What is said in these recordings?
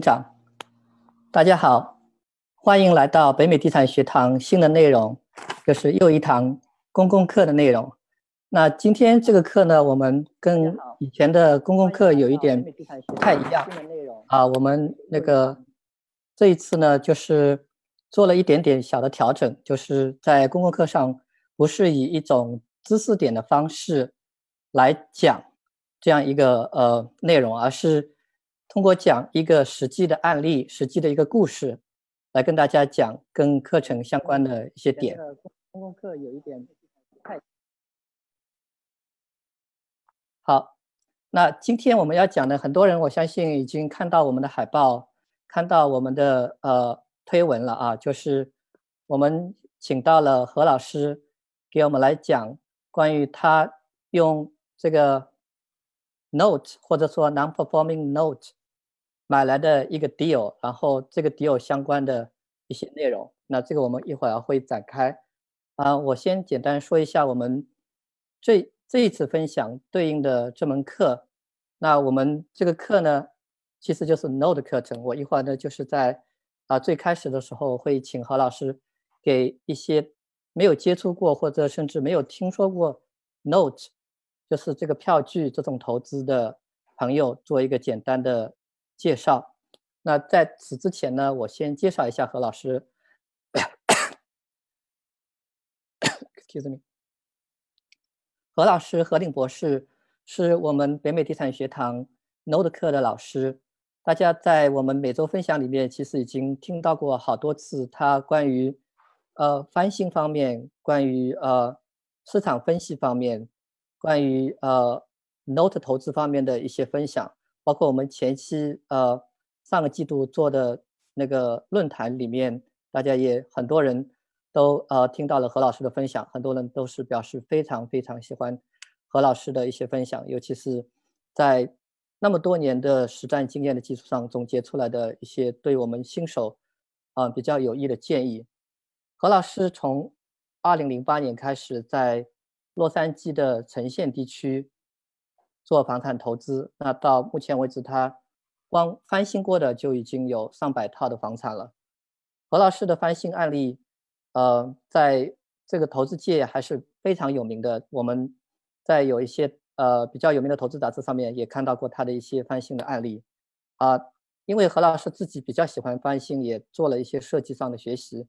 长，大家好，欢迎来到北美地产学堂新的内容，就是又一堂公共课的内容。那今天这个课呢，我们跟以前的公共课有一点不太一样啊。我们那个这一次呢，就是做了一点点小的调整，就是在公共课上不是以一种知识点的方式来讲这样一个呃内容，而是通过讲一个实际的案例、实际的一个故事，来跟大家讲跟课程相关的一些点。公共课有一点太。好，那今天我们要讲的，很多人我相信已经看到我们的海报，看到我们的呃推文了啊，就是我们请到了何老师给我们来讲关于他用这个 note 或者说 non-performing note 买来的一个 deal，然后这个 deal 相关的一些内容，那这个我们一会儿会展开啊，我先简单说一下我们这。这一次分享对应的这门课，那我们这个课呢，其实就是 Node 课程。我一会儿呢，就是在啊最开始的时候会请何老师给一些没有接触过或者甚至没有听说过 Node，就是这个票据这种投资的朋友做一个简单的介绍。那在此之前呢，我先介绍一下何老师。Excuse me。何老师，何岭博士是我们北美地产学堂 Node 课的老师。大家在我们每周分享里面，其实已经听到过好多次他关于呃翻新方面、关于呃市场分析方面、关于呃 Note 投资方面的一些分享。包括我们前期呃上个季度做的那个论坛里面，大家也很多人。都呃听到了何老师的分享，很多人都是表示非常非常喜欢何老师的一些分享，尤其是在那么多年的实战经验的基础上总结出来的一些对我们新手啊比较有益的建议。何老师从2008年开始在洛杉矶的城县地区做房产投资，那到目前为止他光翻新过的就已经有上百套的房产了。何老师的翻新案例。呃，在这个投资界还是非常有名的。我们在有一些呃比较有名的投资杂志上面也看到过他的一些翻新的案例啊。因为何老师自己比较喜欢翻新，也做了一些设计上的学习，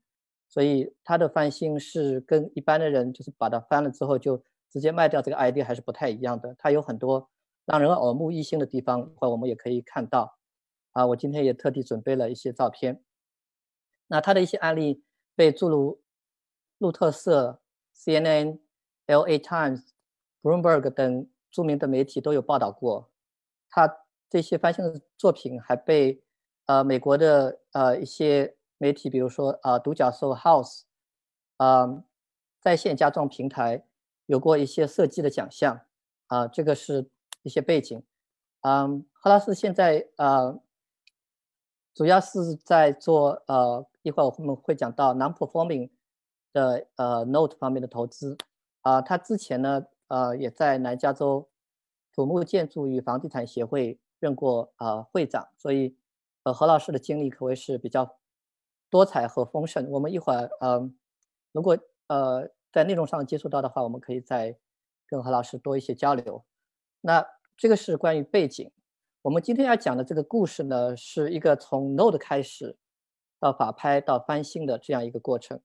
所以他的翻新是跟一般的人就是把它翻了之后就直接卖掉这个 ID 还是不太一样的。它有很多让人耳目一新的地方，或我们也可以看到啊。我今天也特地准备了一些照片，那他的一些案例。被诸如路透社、CNN、LA Times、Bloomberg 等著名的媒体都有报道过。他这些翻新的作品还被呃美国的呃一些媒体，比如说啊独角兽 House，啊在线家装平台有过一些设计的奖项啊。这个是一些背景。嗯，赫拉斯现在呃主要是在做呃。一会儿我们会讲到 non-performing 的呃 note 方面的投资啊，他之前呢呃也在南加州土木建筑与房地产协会任过呃会长，所以呃何老师的经历可谓是比较多彩和丰盛。我们一会儿呃如果呃在内容上接触到的话，我们可以再跟何老师多一些交流。那这个是关于背景。我们今天要讲的这个故事呢，是一个从 note 开始。到法拍到翻新的这样一个过程，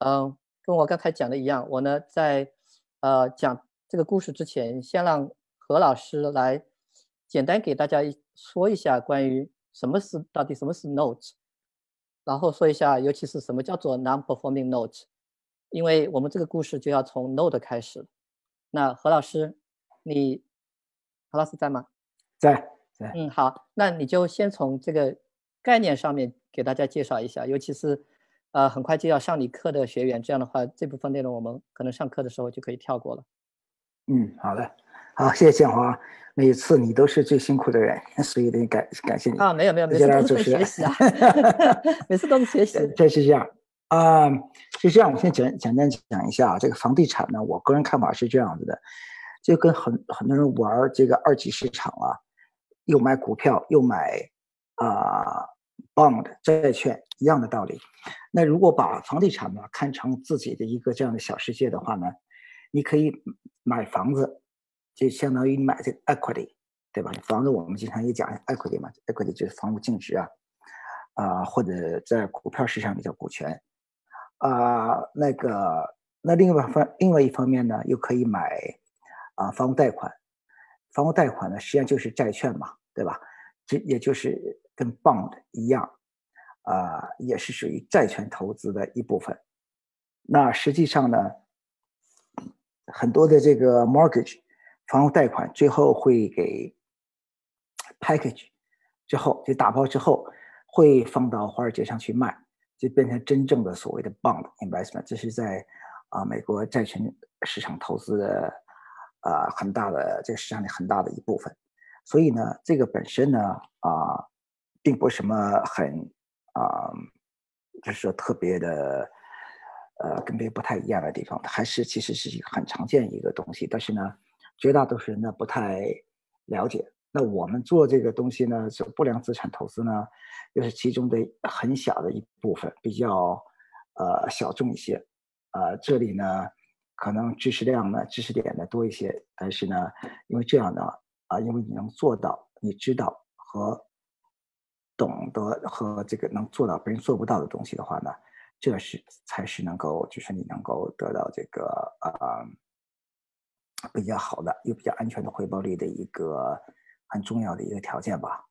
嗯，跟我刚才讲的一样，我呢在呃讲这个故事之前，先让何老师来简单给大家说一下关于什么是到底什么是 note，然后说一下尤其是什么叫做 non-performing note，因为我们这个故事就要从 Node 开始。那何老师，你何老师在吗？在在。嗯，好，那你就先从这个概念上面。给大家介绍一下，尤其是，呃，很快就要上你课的学员，这样的话，这部分内容我们可能上课的时候就可以跳过了。嗯，好的，好，谢谢建华，每次你都是最辛苦的人，所以得感感谢你啊，没有没有，每次都是学习啊，每次都是学习。这是这样啊，是这样，我先简简单讲一下，这个房地产呢，我个人看法是这样子的，就跟很很多人玩这个二级市场啊，又买股票又买。啊，bond 债券一样的道理。那如果把房地产呢看成自己的一个这样的小世界的话呢，你可以买房子，就相当于你买这个 equity，对吧？房子我们经常也讲 equity 嘛，equity 就是房屋净值啊，啊，或者在股票市场里叫股权啊。那个，那另外方另外一方面呢，又可以买啊房屋贷款，房屋贷款呢实际上就是债券嘛，对吧？这也就是跟 bond 一样，啊，也是属于债权投资的一部分。那实际上呢，很多的这个 mortgage 房屋贷款最后会给 package 之后就打包之后会放到华尔街上去卖，就变成真正的所谓的 bond investment。这是在啊美国债权市场投资的啊很大的这个市场里很大的一部分。所以呢，这个本身呢，啊，并不是什么很啊，就是说特别的，呃，跟别人不太一样的地方。还是其实是一个很常见一个东西，但是呢，绝大多数人呢不太了解。那我们做这个东西呢，就不良资产投资呢，又是其中的很小的一部分，比较呃小众一些。呃，这里呢，可能知识量呢、知识点呢多一些，但是呢，因为这样呢。啊，因为你能做到，你知道和懂得和这个能做到别人做不到的东西的话呢，这是才是能够，就是你能够得到这个啊比较好的又比较安全的回报率的一个很重要的一个条件吧。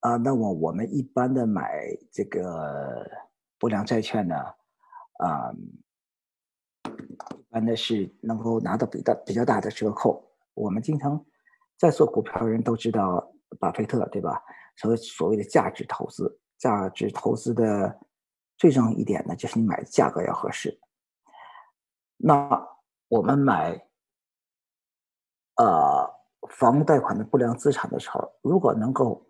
啊，那么我们一般的买这个不良债券呢，啊，一般的是能够拿到比较比较大的折扣。我们经常。在做股票的人都知道巴菲特，对吧？所谓所谓的价值投资，价值投资的最重要一点呢，就是你买的价格要合适。那我们买呃房屋贷款的不良资产的时候，如果能够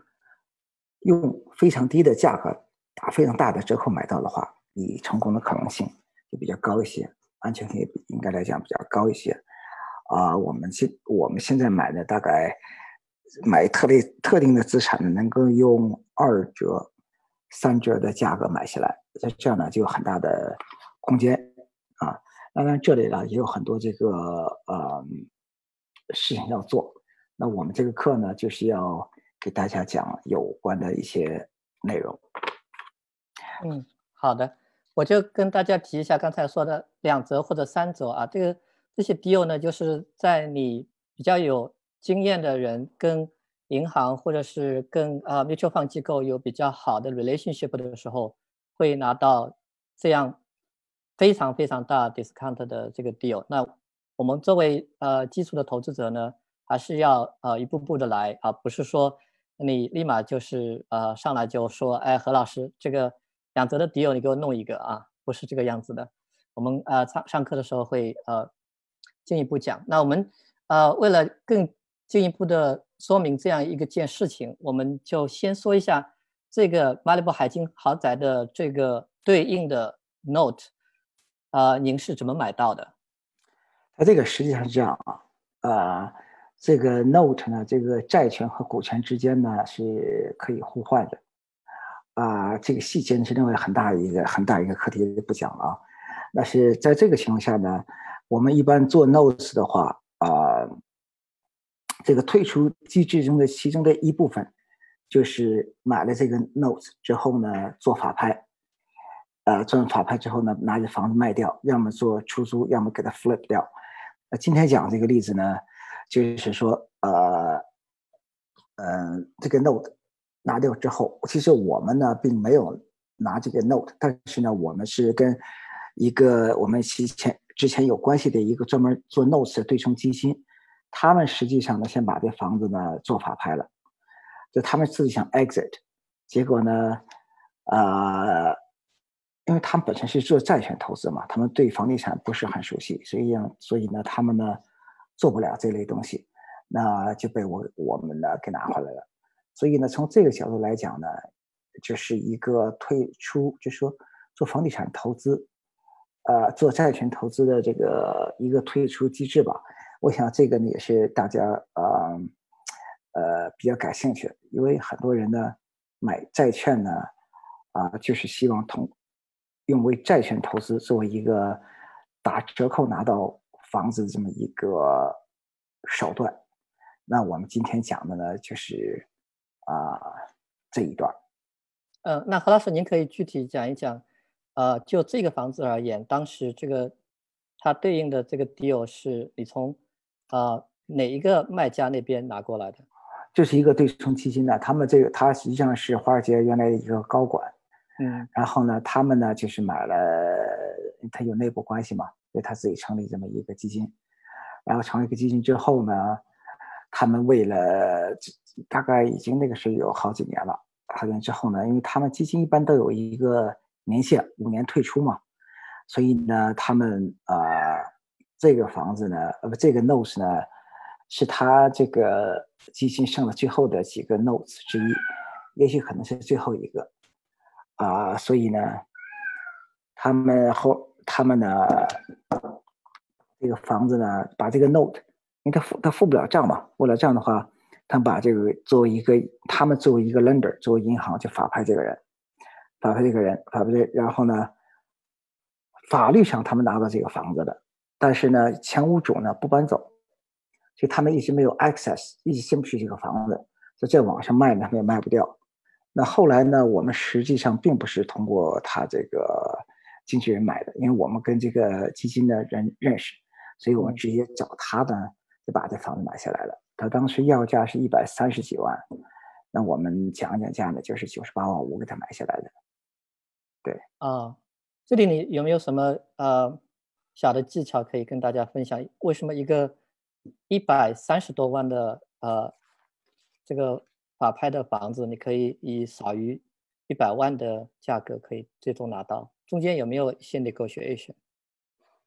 用非常低的价格打非常大的折扣买到的话，你成功的可能性就比较高一些，安全性也应该来讲比较高一些。啊，我们现我们现在买的大概买特类特定的资产呢，能够用二折、三折的价格买下来，在这样呢就有很大的空间啊。当然这里呢也有很多这个呃事情要做。那我们这个课呢就是要给大家讲有关的一些内容。嗯，好的，我就跟大家提一下刚才说的两折或者三折啊，这个。这些 deal 呢，就是在你比较有经验的人跟银行或者是跟啊 mutual fund 机构有比较好的 relationship 的时候，会拿到这样非常非常大 discount 的这个 deal。那我们作为呃基础的投资者呢，还是要呃一步步的来啊，不是说你立马就是呃上来就说，哎，何老师，这个两折的 deal 你给我弄一个啊，不是这个样子的。我们呃上上课的时候会呃。进一步讲，那我们呃为了更进一步的说明这样一个件事情，我们就先说一下这个马里布海金豪宅的这个对应的 note，啊，您是怎么买到的？它这个实际上是这样啊，呃，这个 note 呢，这个债权和股权之间呢是可以互换的，啊，这个细节呢是另外很大一个很大一个课题就不讲了啊，那是在这个情况下呢。我们一般做 notes 的话，啊，这个退出机制中的其中的一部分，就是买了这个 notes 之后呢，做法拍，呃，做完法拍之后呢，拿着房子卖掉，要么做出租，要么给它 flip 掉。那今天讲这个例子呢，就是说，呃，嗯，这个 note 拿掉之后，其实我们呢并没有拿这个 note，但是呢，我们是跟一个我们之前。之前有关系的一个专门做 notes 的对冲基金，他们实际上呢，先把这房子呢做法拍了，就他们自己想 exit，结果呢，呃，因为他们本身是做债权投资嘛，他们对房地产不是很熟悉，所以所以呢，他们呢做不了这类东西，那就被我我们呢给拿回来了。所以呢，从这个角度来讲呢，就是一个退出，就说做房地产投资。呃，做债权投资的这个一个退出机制吧，我想这个呢也是大家呃呃比较感兴趣的，因为很多人呢买债券呢，啊，就是希望通用为债券投资作为一个打折扣拿到房子这么一个手段。那我们今天讲的呢，就是啊这一段。嗯，那何老师，您可以具体讲一讲，呃，就这个房子而言，当时这个它对应的这个 deal 是你从啊哪一个卖家那边拿过来的？就是一个对冲基金的，他们这个他实际上是华尔街原来的一个高管，嗯，然后呢，他们呢就是买了，他有内部关系嘛，所以他自己成立这么一个基金，然后成立一个基金之后呢，他们为了大概已经那个时候有好几年了。好几年之后呢，因为他们基金一般都有一个年限，五年退出嘛，所以呢，他们啊，这个房子呢，呃不，这个 notes 呢，是他这个基金剩的最后的几个 notes 之一，也许可能是最后一个，啊，所以呢，他们后他们呢，这个房子呢，把这个 note，因为他付他付不了账嘛，付了账的话。他把这个作为一个，他们作为一个 lender，作为银行就法拍这个人，法拍这个人，法拍这，然后呢，法律上他们拿到这个房子的，但是呢，前屋主呢不搬走，所以他们一直没有 access，一直进不去这个房子，就在网上卖呢，他们也卖不掉。那后来呢，我们实际上并不是通过他这个经纪人买的，因为我们跟这个基金的人认识，所以我们直接找他呢，就把这房子买下来了。他当时要价是一百三十几万，那我们讲讲价呢，就是九十八万五给他买下来的。对啊，这里你有没有什么呃小的技巧可以跟大家分享？为什么一个一百三十多万的呃这个法拍的房子，你可以以少于一百万的价格可以最终拿到？中间有没有一些 negotiation？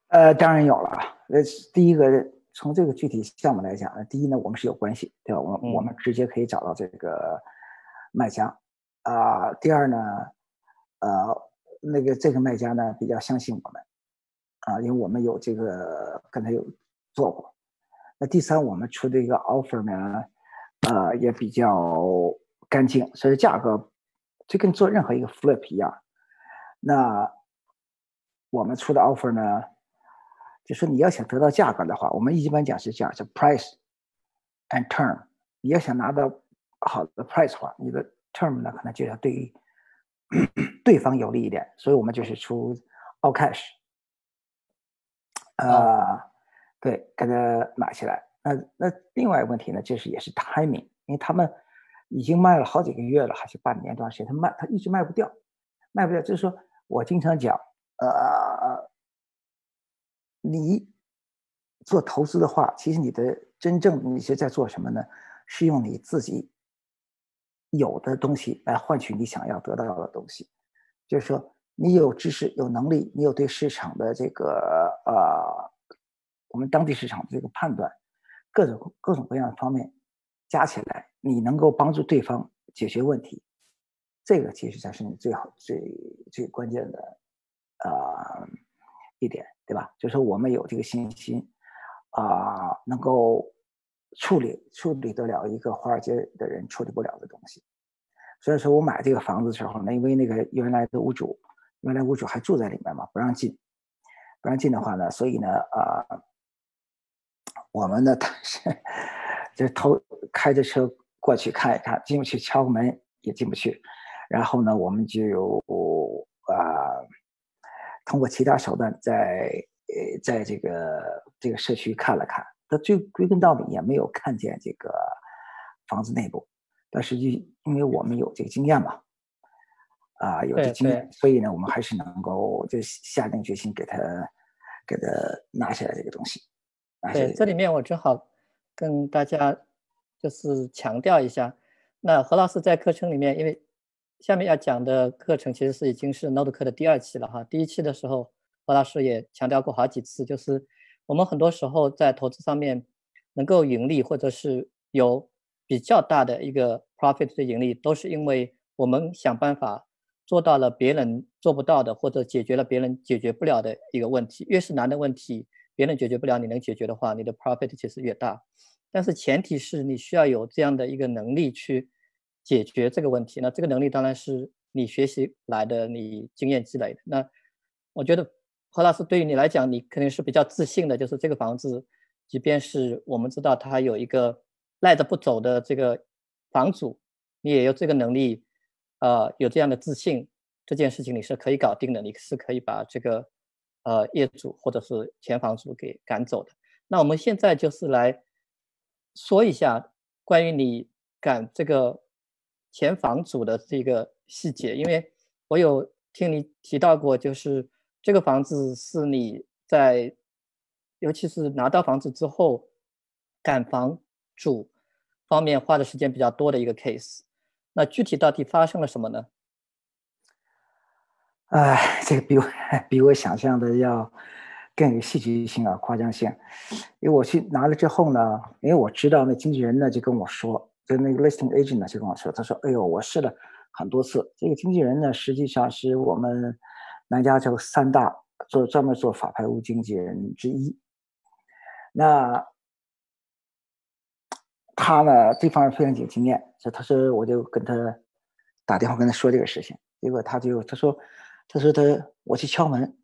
呃，当然有了。呃，第一个。从这个具体项目来讲呢，第一呢，我们是有关系，对吧？我我们直接可以找到这个卖家啊。第二呢，呃，那个这个卖家呢比较相信我们啊，因为我们有这个跟他有做过。那第三，我们出的一个 offer 呢，呃，也比较干净，所以价格就跟做任何一个 flip 一样。那我们出的 offer 呢？就说你要想得到价格的话，我们一般讲是讲，是 price and term。你要想拿到好的 price 的话，你的 term 呢可能就要对于 对方有利一点，所以我们就是出 all cash，呃，对，给他买起来。那那另外一个问题呢，就是也是 timing，因为他们已经卖了好几个月了，还是半年多长时间，他卖他一直卖不掉，卖不掉。就是说我经常讲，呃。你做投资的话，其实你的真正你是在做什么呢？是用你自己有的东西来换取你想要得到的东西。就是说，你有知识、有能力，你有对市场的这个呃，我们当地市场的这个判断，各种各种各样的方面加起来，你能够帮助对方解决问题。这个其实才是你最好、最最关键的啊一点。对吧？就说我们有这个信心，啊，能够处理处理得了一个华尔街的人处理不了的东西。所以说我买这个房子的时候呢，因为那个原来的屋主，原来屋主还住在里面嘛，不让进，不让进的话呢，所以呢，啊，我们呢，是就偷开着车过去看一看，进不去，敲个门也进不去，然后呢，我们就有啊。通过其他手段，在呃，在这个这个社区看了看，但最归根到底也没有看见这个房子内部。但实际，因为我们有这个经验嘛，啊，有这经验，所以呢，我们还是能够就下定决心给他给他拿下来这个东西。对，这里面我正好跟大家就是强调一下，那何老师在课程里面，因为。下面要讲的课程其实是已经是 Node 课的第二期了哈。第一期的时候，何老师也强调过好几次，就是我们很多时候在投资上面能够盈利，或者是有比较大的一个 profit 的盈利，都是因为我们想办法做到了别人做不到的，或者解决了别人解决不了的一个问题。越是难的问题，别人解决不了，你能解决的话，你的 profit 其实越大。但是前提是你需要有这样的一个能力去。解决这个问题。那这个能力当然是你学习来的，你经验积累的。那我觉得何老师对于你来讲，你肯定是比较自信的，就是这个房子，即便是我们知道它有一个赖着不走的这个房主，你也有这个能力，呃，有这样的自信，这件事情你是可以搞定的，你是可以把这个呃业主或者是前房主给赶走的。那我们现在就是来说一下关于你赶这个前房主的这个细节，因为我有听你提到过，就是这个房子是你在，尤其是拿到房子之后赶房主方面花的时间比较多的一个 case。那具体到底发生了什么呢？哎，这个比我比我想象的要。更有戏剧性啊，夸张性。因为我去拿了之后呢，因为我知道那经纪人呢就跟我说，就那个 listing agent 呢就跟我说，他说：“哎呦，我试了很多次。这个经纪人呢，实际上是我们南加州三大做专门做法拍屋经纪人之一。那他呢这方面非常有经验，所以他说我就跟他打电话跟他说这个事情。结果他就他说他说他我去敲门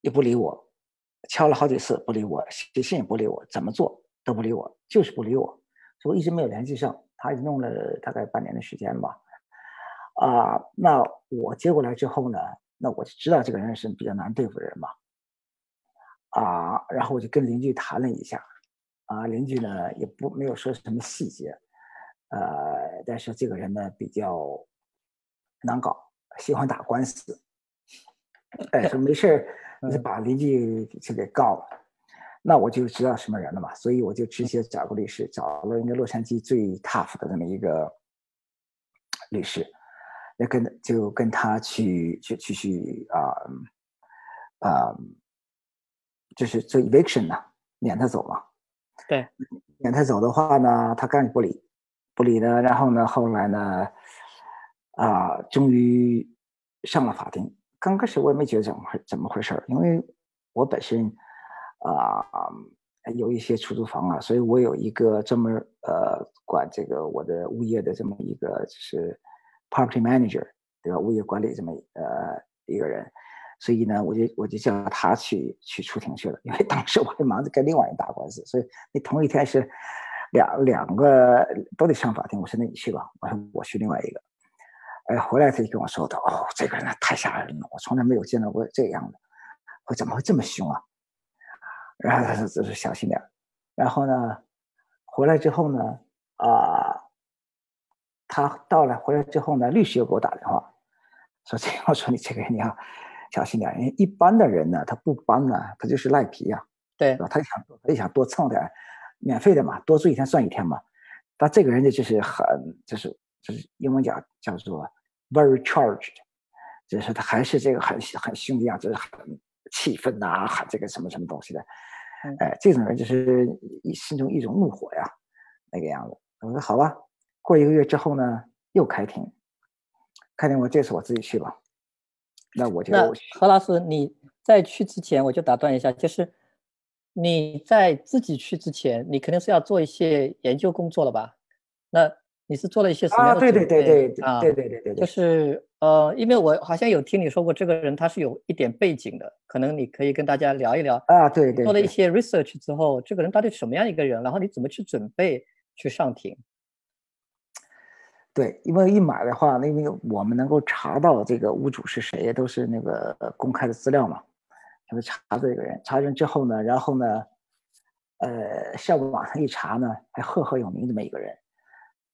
也不理我。”敲了好几次不理我，写信也不理我，怎么做都不理我，就是不理我，所以我一直没有联系上。他弄了大概半年的时间吧。啊，那我接过来之后呢，那我就知道这个人是比较难对付的人嘛。啊，然后我就跟邻居谈了一下，啊，邻居呢也不没有说什么细节，呃，但是这个人呢比较难搞，喜欢打官司。哎，说没事儿。就把邻居就给告了，那我就知道什么人了嘛，所以我就直接找个律师，找了应该洛杉矶最 tough 的这么一个律师，要跟就跟他去去去去啊啊，就是做 eviction 呢，撵他走嘛。对，撵他走的话呢，他干不理，不理呢，然后呢，后来呢，啊，终于上了法庭。刚开始我也没觉得怎么回怎么回事儿，因为我本身啊有一些出租房啊，所以我有一个专门呃管这个我的物业的这么一个就是 property manager 对吧？物业管理这么呃一个人，所以呢，我就我就叫他去去出庭去了，因为当时我还忙着跟另外人打官司，所以那同一天是两两个都得上法庭。我说那你去吧，我说我去另外一个。哎，回来他就跟我说的，哦，这个人太吓人了，我从来没有见到过这样的，我怎么会这么凶啊？然后他说：“就是小心点。”然后呢，回来之后呢，啊，他到了回来之后呢，律师又给我打电话，说：“这，我说你这个人你要小心点，因为一般的人呢，他不搬呢，他就是赖皮呀，对吧？他想他就想多蹭点免费的嘛，多住一天算一天嘛。但这个人呢，就是很就是。”就是英文讲叫做 very charged，就是他还是这个很很凶的样子，很气愤呐，很这个什么什么东西的，哎，这种人就是一心中一种怒火呀，那个样子。我说好吧，过一个月之后呢，又开庭，开庭我这次我自己去吧。那我就那何老师，你在去之前我就打断一下，就是你在自己去之前，你肯定是要做一些研究工作了吧？那。你是做了一些什么？对对对对啊，对对对对，就是呃，因为我好像有听你说过，这个人他是有一点背景的，可能你可以跟大家聊一聊啊。对对，做了一些 research 之后，这个人到底什么样一个人？然后你怎么去准备去上庭？对，因为一买的话，那个我们能够查到这个屋主是谁，都是那个公开的资料嘛，就会查这个人。查人之后呢，然后呢，呃，上网上一查呢，还赫赫有名这么一个人。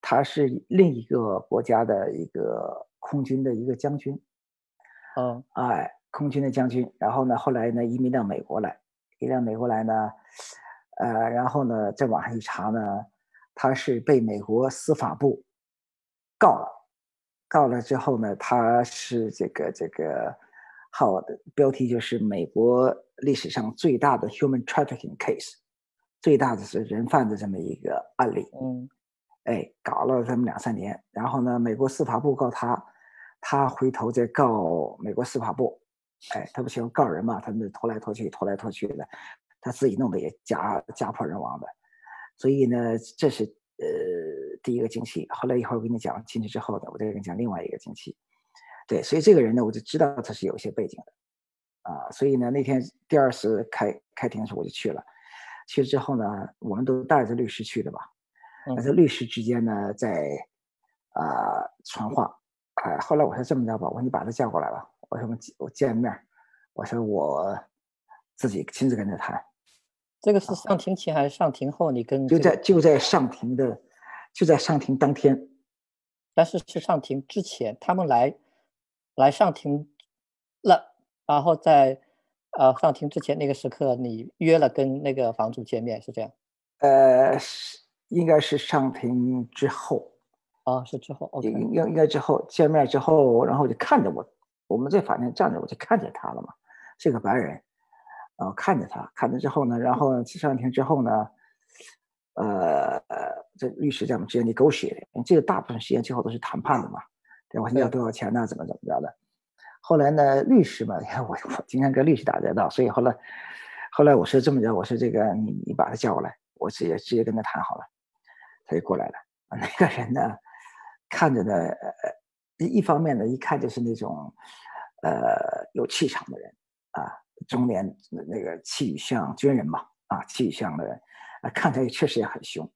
他是另一个国家的一个空军的一个将军，嗯，哎，空军的将军。然后呢，后来呢，移民到美国来，移民到美国来呢，呃，然后呢，在网上一查呢，他是被美国司法部告了，告了之后呢，他是这个这个号的标题就是美国历史上最大的 human trafficking case，最大的是人贩子这么一个案例，嗯。哎，搞了这么两三年，然后呢，美国司法部告他，他回头再告美国司法部，哎，他不喜欢告人嘛，他们拖来拖去，拖来拖去的，他自己弄得也家家破人亡的，所以呢，这是呃第一个惊奇。后来一会儿我跟你讲进去之后的，我再跟你讲另外一个惊奇。对，所以这个人呢，我就知道他是有一些背景的。啊，所以呢，那天第二次开开庭的时候，我就去了。去了之后呢，我们都带着律师去的吧？那这律师之间呢，在啊传话。哎，后来我说这么着吧，我说你把他叫过来吧。我说我们我见面，我说我自己亲自跟他谈。这个是上庭前还是上庭后？你跟就在就在上庭的，就在上庭当天。但是是上庭之前，他们来来上庭了。然后在呃上庭之前那个时刻，你约了跟那个房主见面，是这样？呃，是应该是上庭之后。啊，是之后，OK。应应应该之后见面之后，然后我就看着我，我们在法庭站着，我就看着他了嘛，是个白人，然后看着他，看着之后呢，然后上庭之后呢，呃，这律师在我们之间 negotiate，这个大部分时间最后都是谈判的嘛，对吧？你要多少钱呢？怎么怎么着的？后来呢，律师嘛，你 看我我经常跟律师打交道，所以后来后来我说这么着，我说这个你你把他叫过来，我直接直接跟他谈好了，他就过来了。那个人呢，看着呢，呃，一方面呢，一看就是那种呃有气场的人啊，中年那个气宇像军人嘛，啊，气宇像的人，啊，看起来确实也很凶，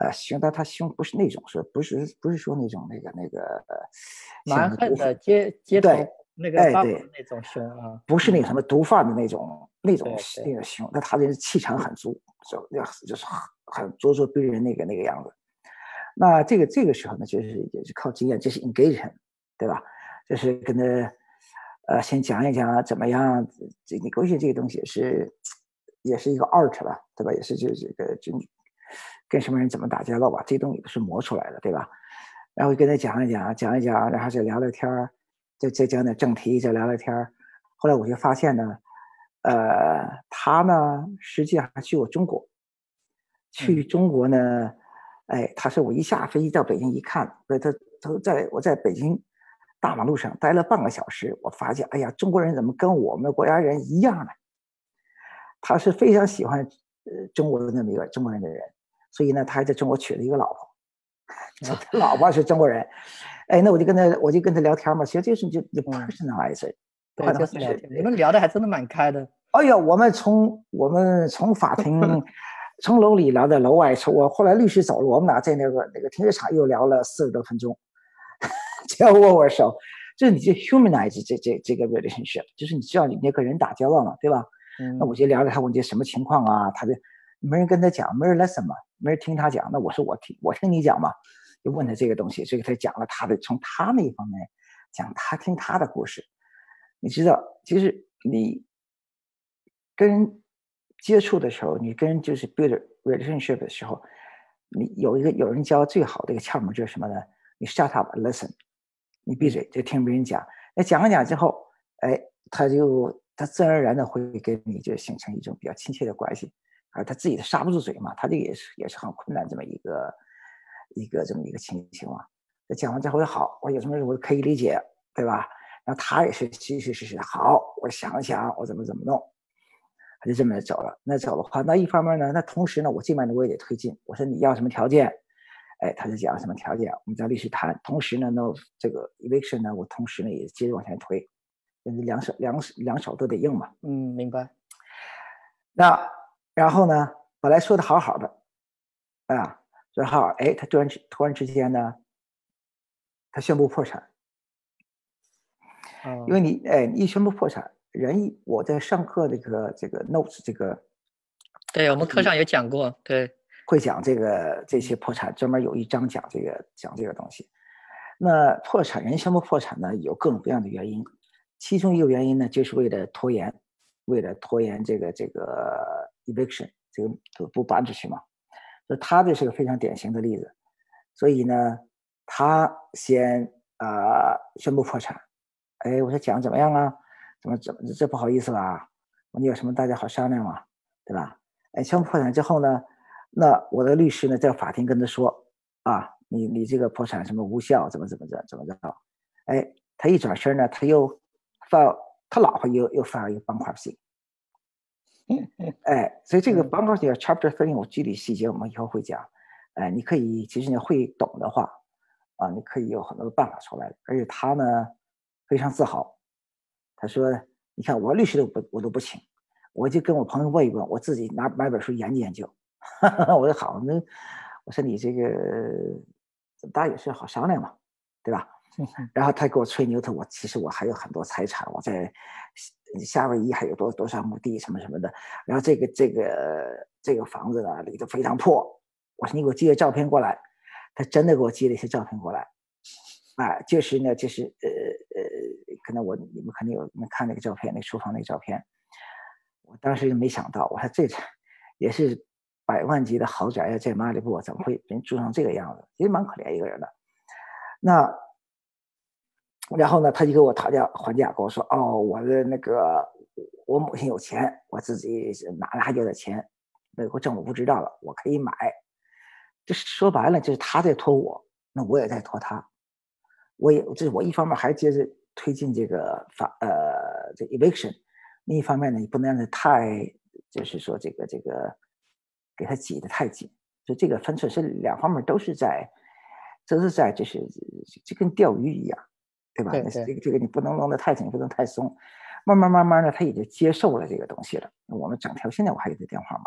呃，凶，但他凶不是那种说不是不是说那种那个那个蛮横的街街头。那个哎，对，那种凶啊，不是那什么毒贩的那种那种那个凶，那他的气场很足，就要就是很咄咄逼人那个那个样子。那这个这个时候呢，就是也是靠经验，这是 engagement，对吧？就是跟他呃先讲一讲怎么样，这你勾选这个东西是也是一个 art 吧，对吧？也是就这个就跟什么人怎么打交道吧，这东西都是磨出来的，对吧？然后跟他讲一讲，讲一讲，然后再聊聊天儿。再再讲点正题，再聊聊天儿。后来我就发现呢，呃，他呢实际上还去过中国。去中国呢，哎，他说我一下飞机到北京一看，他他在我在北京大马路上待了半个小时，我发现，哎呀，中国人怎么跟我们国家人一样呢？他是非常喜欢呃中国的那么一个中国人的人，所以呢，他还在中国娶了一个老婆，他 老婆是中国人。哎，那我就跟他，我就跟他聊天嘛，其实就是就就 personalize，对，就是聊天。你们聊的还真的蛮开的。哎呀，我们从我们从法庭，从楼里聊到楼外，从我后来律师走了，我们俩在那个那个停车场又聊了四十多分钟，只要握握手，就是你这 humanize 这这这个 relationship，就是你知道你那个人打交道嘛，对吧？嗯。那我就聊聊他问这什么情况啊？他就没人跟他讲，没人来什么，没人听他讲，那我说我听我听你讲嘛。就问他这个东西，所以他讲了他的，从他那一方面讲，他听他的故事。你知道，其实你跟人接触的时候，你跟就是 build relationship 的时候，你有一个有人教最好的一个窍门就是什么呢？你 shut up and listen，你闭嘴就听别人讲。那讲了讲之后，哎，他就他自然而然的会跟你就形成一种比较亲切的关系。而他自己刹不住嘴嘛，他这个也是也是很困难这么一个。一个这么一个情形嘛，那讲完之后好，我有什么我可以理解，对吧？然后他也是其实是是好，我想了想，我怎么怎么弄，他就这么走了。那走的话，那一方面呢，那同时呢，我这边呢我也得推进。我说你要什么条件？哎，他就讲什么条件，我们找律师谈。同时呢，那这个 eviction 呢，我同时呢也接着往前推，两手两手两手都得硬嘛。嗯，明白。那然后呢，本来说的好好的，啊。然后，哎，他突然之突然之间呢，他宣布破产。因为你，哎，一宣布破产，人一我在上课这个这个 notes 这个，对我们课上有讲过，对，会讲这个这些破产，专门有一章讲这个讲这个东西。那破产人宣布破产呢，有各种各样的原因，其中一个原因呢，就是为了拖延，为了拖延这个这个 eviction，这个不不搬出去嘛。那他这是个非常典型的例子，所以呢，他先啊宣布破产。哎，我说讲怎么样啊？怎么怎么这不好意思了啊？你有什么大家好商量嘛？对吧？哎，宣布破产之后呢，那我的律师呢在法庭跟他说啊，你你这个破产什么无效，怎么怎么着怎么着？哎，他一转身呢，他又发他老婆又又发了一个 bankruptcy。哎，所以这个 bankruptcy chapter three 我具体细节我们以后会讲。哎，你可以其实你会懂的话，啊，你可以有很多的办法出来。而且他呢非常自豪，他说：“你看我律师都不我都不请，我就跟我朋友问一问，我自己拿买本书研究研究。”我说好，那我说你这个大家也是好商量嘛，对吧？然后他给我吹牛，他我其实我还有很多财产，我在夏威夷还有多多少亩地什么什么的。然后这个这个这个房子呢，里头非常破。我说你给我寄个照片过来，他真的给我寄了一些照片过来。啊，就是呢，就是呃呃，可能我你们肯定有能看那个照片，那书房那个照片。我当时就没想到，我说这也是百万级的豪宅啊，在马里布怎么会人住成这个样子？其实蛮可怜一个人的。那。然后呢，他就给我讨价还价，跟我说：“哦，我的那个，我母亲有钱，我自己拿了还有点钱，美国政府不知道了，我可以买。”这说白了，就是他在拖我，那我也在拖他。我也这是我一方面还接着推进这个法呃这 eviction，另一方面呢，你不能让他太就是说这个这个给他挤得太紧，就这个分寸是两方面都是在，都是在就是就跟钓鱼一样。对吧？那这个这个你不能弄得太紧，不能太松。慢慢慢慢的，他也就接受了这个东西了。我们整条现在我还有个电话码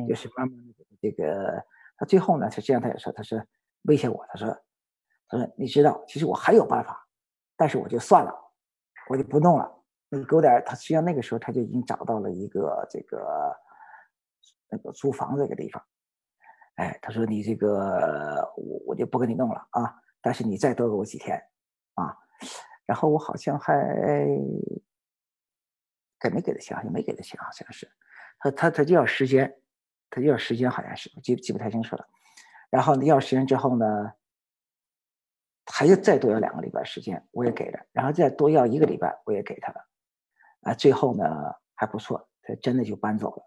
呢，就是慢慢的这个。他最后呢，他这样，他也说，他说威胁我，他说，他说你知道，其实我还有办法，但是我就算了，我就不弄了。你给我点，他实际上那个时候他就已经找到了一个这个那个租房这个地方。哎，他说你这个我我就不跟你弄了啊，但是你再多给我几天。啊，然后我好像还给没给他钱，好像没给他钱，好像是他他他就要时间，他就要时间，好像是记记不太清楚了。然后要时间之后呢，还要再多要两个礼拜时间，我也给了。然后再多要一个礼拜，我也给他了。啊，最后呢还不错，他真的就搬走了。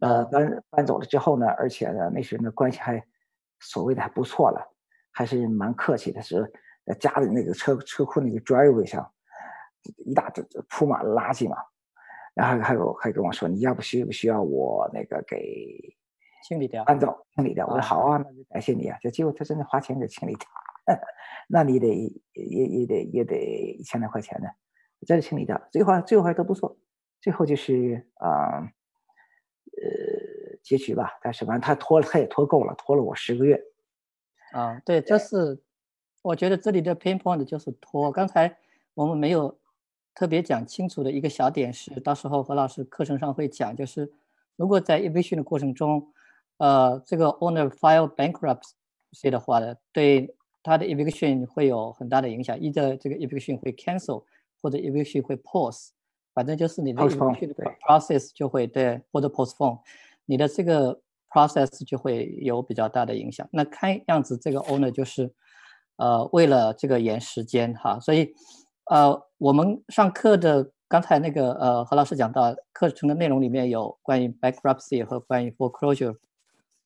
呃，搬搬走了之后呢，而且呢那时候呢关系还所谓的还不错了，还是蛮客气的，是。家里那个车车库那个 driveway 上，一大堆铺满了垃圾嘛，然后还有还跟我说，你要不需不需要我那个给清理掉，搬走清理掉？我说好啊，那就感谢你啊。就结果他真的花钱给清理掉，那你得也也得也得一千来块钱呢，真的清理掉，最后最后还都不错，最后就是啊呃结局吧。但是反正他拖了，他也拖够了，拖了我十个月。啊，对，这是。我觉得这里的 pain point 就是拖。刚才我们没有特别讲清楚的一个小点是，到时候何老师课程上会讲，就是如果在 eviction 的过程中，呃，这个 owner file bankruptcy 的话呢，对他的 eviction 会有很大的影响。一的这个 eviction 会 cancel，或者 eviction 会 pause，反正就是你的 eviction process 就会对，或者 postpone，你的这个 process 就会有比较大的影响。那看样子这个 owner 就是。呃，为了这个延时间哈，所以，呃，我们上课的刚才那个呃何老师讲到课程的内容里面有关于 bankruptcy 和关于 foreclosure，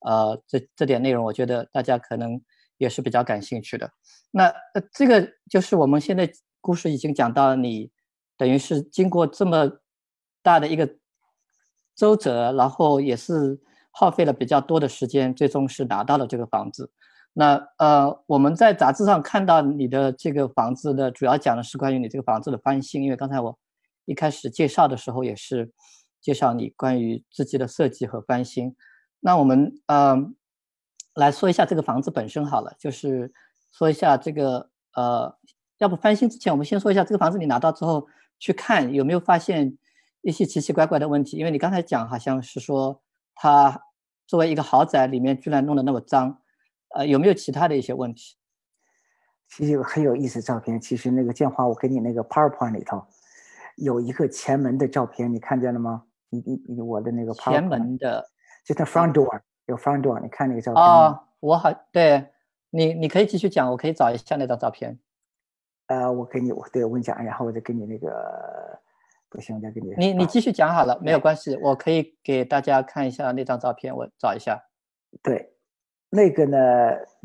呃，这这点内容我觉得大家可能也是比较感兴趣的。那呃这个就是我们现在故事已经讲到你等于是经过这么大的一个周折，然后也是耗费了比较多的时间，最终是拿到了这个房子。那呃，我们在杂志上看到你的这个房子的主要讲的是关于你这个房子的翻新，因为刚才我一开始介绍的时候也是介绍你关于自己的设计和翻新。那我们呃来说一下这个房子本身好了，就是说一下这个呃，要不翻新之前我们先说一下这个房子你拿到之后去看有没有发现一些奇奇怪怪的问题，因为你刚才讲好像是说它作为一个豪宅里面居然弄得那么脏。呃，有没有其他的一些问题？其实有很有意思照片。其实那个建华，我给你那个 PowerPoint 里头有一个前门的照片，你看见了吗？你你你我的那个前门的，就它 front door 有 front door，你看那个照片啊？我好，对你你可以继续讲，我可以找一下那张照片。呃，我给你，我对我跟你讲，然后我再给你那个，不行，我再给你。你你继续讲好了，没有关系，我可以给大家看一下那张照片，我找一下。对。那个呢，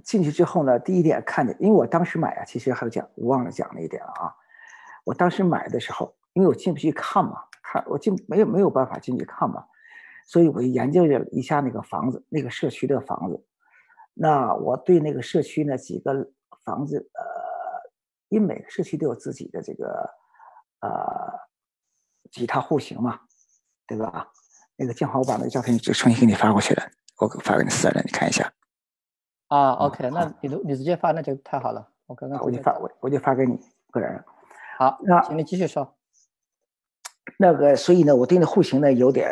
进去之后呢，第一点看见，因为我当时买啊，其实还有讲，我忘了讲了一点了啊。我当时买的时候，因为我进不去看嘛，看我进没有没有办法进去看嘛，所以我就研究了一下那个房子，那个社区的房子，那我对那个社区呢几个房子，呃，因为每个社区都有自己的这个呃几套户型嘛，对吧？那个建好我把那个照片就重新给你发过去了，我发给你私人，你看一下。啊，OK，那你都你直接发那就太好了。我刚刚我就发我我就发给你个人。好，那请你继续说。那个，所以呢，我对那户型呢有点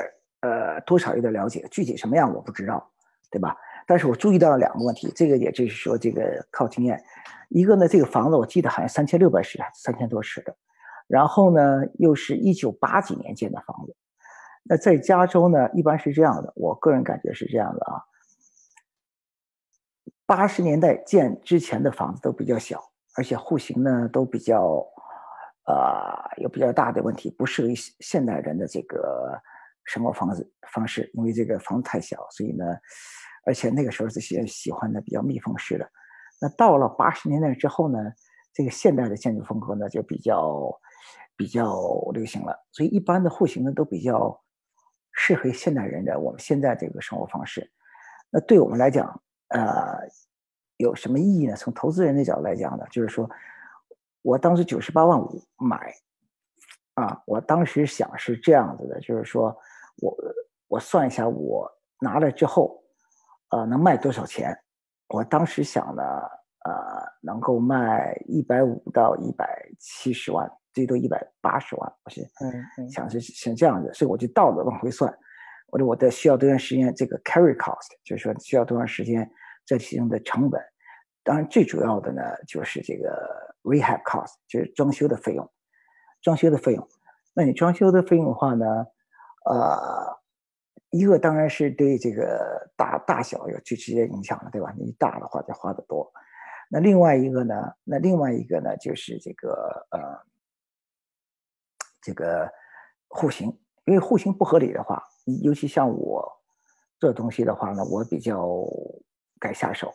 多少有点了解，具体什么样我不知道，对吧？但是我注意到了两个问题，这个也就是说这个靠经验。一个呢，这个房子我记得好像三千六百尺，三千多尺的，然后呢又是一九八几年建的房子。那在加州呢，一般是这样的，我个人感觉是这样的啊。八十年代建之前的房子都比较小，而且户型呢都比较，呃，有比较大的问题，不适合于现代人的这个生活方式方式。因为这个房子太小，所以呢，而且那个时候这些喜欢的比较密封式的。那到了八十年代之后呢，这个现代的建筑风格呢就比较比较流行了，所以一般的户型呢都比较适合现代人的我们现在这个生活方式。那对我们来讲，呃，有什么意义呢？从投资人的角度来讲呢，就是说，我当时九十八万五买，啊，我当时想是这样子的，就是说我我算一下，我拿了之后，呃，能卖多少钱？我当时想呢，呃，能够卖一百五到一百七十万，最多一百八十万，我是想是想这样子，所以我就倒着往回算。我说我的需要多长时间？这个 carry cost 就是说需要多长时间？这其中的成本，当然最主要的呢就是这个 rehab cost，就是装修的费用。装修的费用，那你装修的费用的话呢，呃，一个当然是对这个大大小有最直接影响的，对吧？你大的话就花的多。那另外一个呢？那另外一个呢就是这个呃，这个户型，因为户型不合理的话。尤其像我做东西的话呢，我比较敢下手，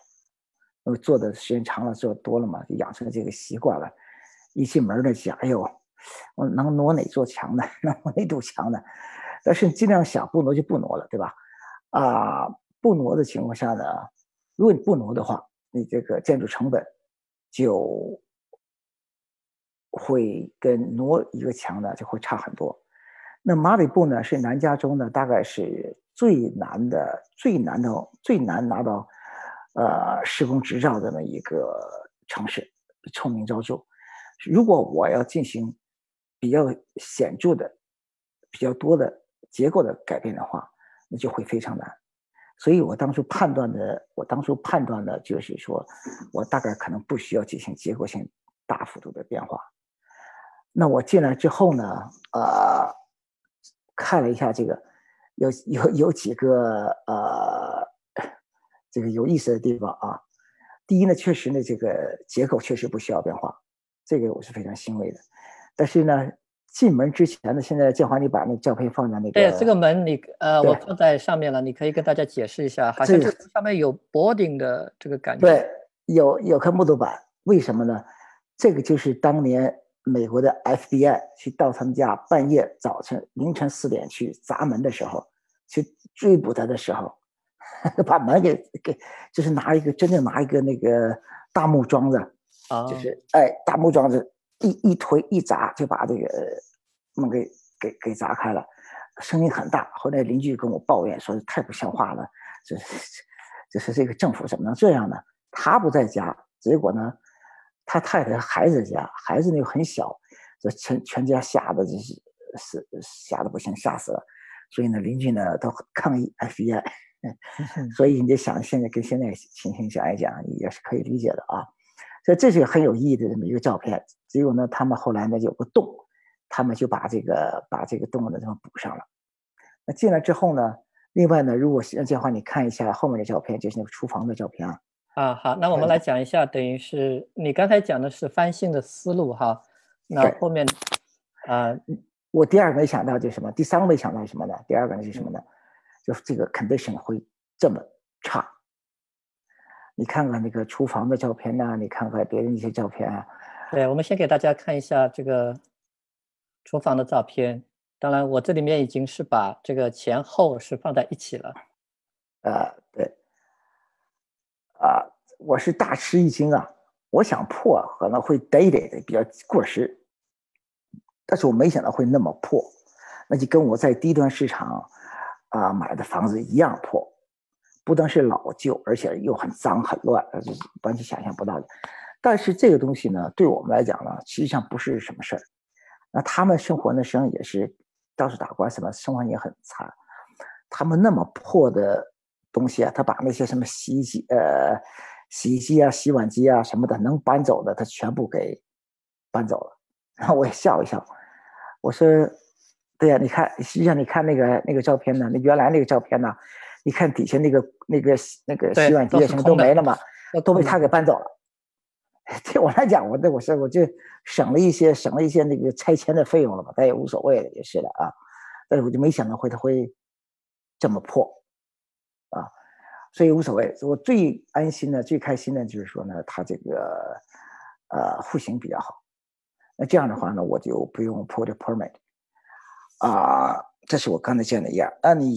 因为做的时间长了，做多了嘛，就养成这个习惯了。一进门呢，想，哎呦，我能挪哪座墙呢？能挪哪堵墙呢？但是你尽量想不挪就不挪了，对吧？啊，不挪的情况下呢，如果你不挪的话，你这个建筑成本就会跟挪一个墙呢就会差很多。那马里布呢，是南加州呢，大概是最难的、最难的、最难拿到，呃，施工执照的那一个城市，臭名昭著。如果我要进行比较显著的、比较多的结构的改变的话，那就会非常难。所以我当初判断的，我当初判断的就是说，我大概可能不需要进行结构性大幅度的变化。那我进来之后呢，呃。看了一下这个，有有有几个呃，这个有意思的地方啊。第一呢，确实呢，这个结构确实不需要变化，这个我是非常欣慰的。但是呢，进门之前呢，现在建华，你把那照片放在那个。对，这个门你呃，我放在上面了，你可以跟大家解释一下，好像这上面有 boarding 的这个感觉。对，有有块木头板，为什么呢？这个就是当年。美国的 FBI 去到他们家，半夜早晨凌晨四点去砸门的时候，去追捕他的时候，把门给给，就是拿一个真正拿一个那个大木桩子，啊，就是哎大木桩子一一推一砸就把这个门给给给砸开了，声音很大。后来邻居跟我抱怨说太不像话了，就是就是这个政府怎么能这样呢？他不在家，结果呢？他太太孩子家，孩子呢又很小，这全全家吓得就是是吓得不行，吓死了。所以呢，邻居呢都抗议 FBI。所以你就想，现在跟现在情形下来讲，也是可以理解的啊。所以这是个很有意义的这么一个照片。结果呢，他们后来呢有个洞，他们就把这个把这个洞呢这么补上了。那进来之后呢，另外呢，如果这样的话，你看一下后面的照片，就是那个厨房的照片啊。啊，好，那我们来讲一下，等于是你刚才讲的是翻新的思路哈，那后面，啊，我第二个没想到就是什么，第三个没想到什么呢？第二个呢是什么呢？就是这个 condition 会这么差。你看看那个厨房的照片呐，你看看别的一些照片啊。对，我们先给大家看一下这个厨房的照片。当然，我这里面已经是把这个前后是放在一起了。呃，对。啊，我是大吃一惊啊！我想破可能会 dated 的比较过时，但是我没想到会那么破，那就跟我在低端市场啊买的房子一样破，不单是老旧，而且又很脏很乱，这是完全想象不到的。但是这个东西呢，对我们来讲呢，实际上不是什么事儿。那他们生活呢，实际上也是到处打官司嘛，生活也很惨。他们那么破的东西啊，他把那些什么洗衣机、呃洗衣机啊、洗碗机啊什么的能搬走的，他全部给搬走了。然后我也笑一笑，我说：“对呀，你看，实际上你看那个那个照片呢，那原来那个照片呢，你看底下那个那个那个洗碗机什么都没了嘛，都被他给搬走了。对我来讲，我那我是我就省了一些省了一些那个拆迁的费用了嘛，但也无所谓了，也是的啊。但是我就没想到会它会。”这么破，啊，所以无所谓。我最安心的、最开心的就是说呢，它这个呃户型比较好。那这样的话呢，我就不用 put permit。啊，这是我刚才讲的一样。那你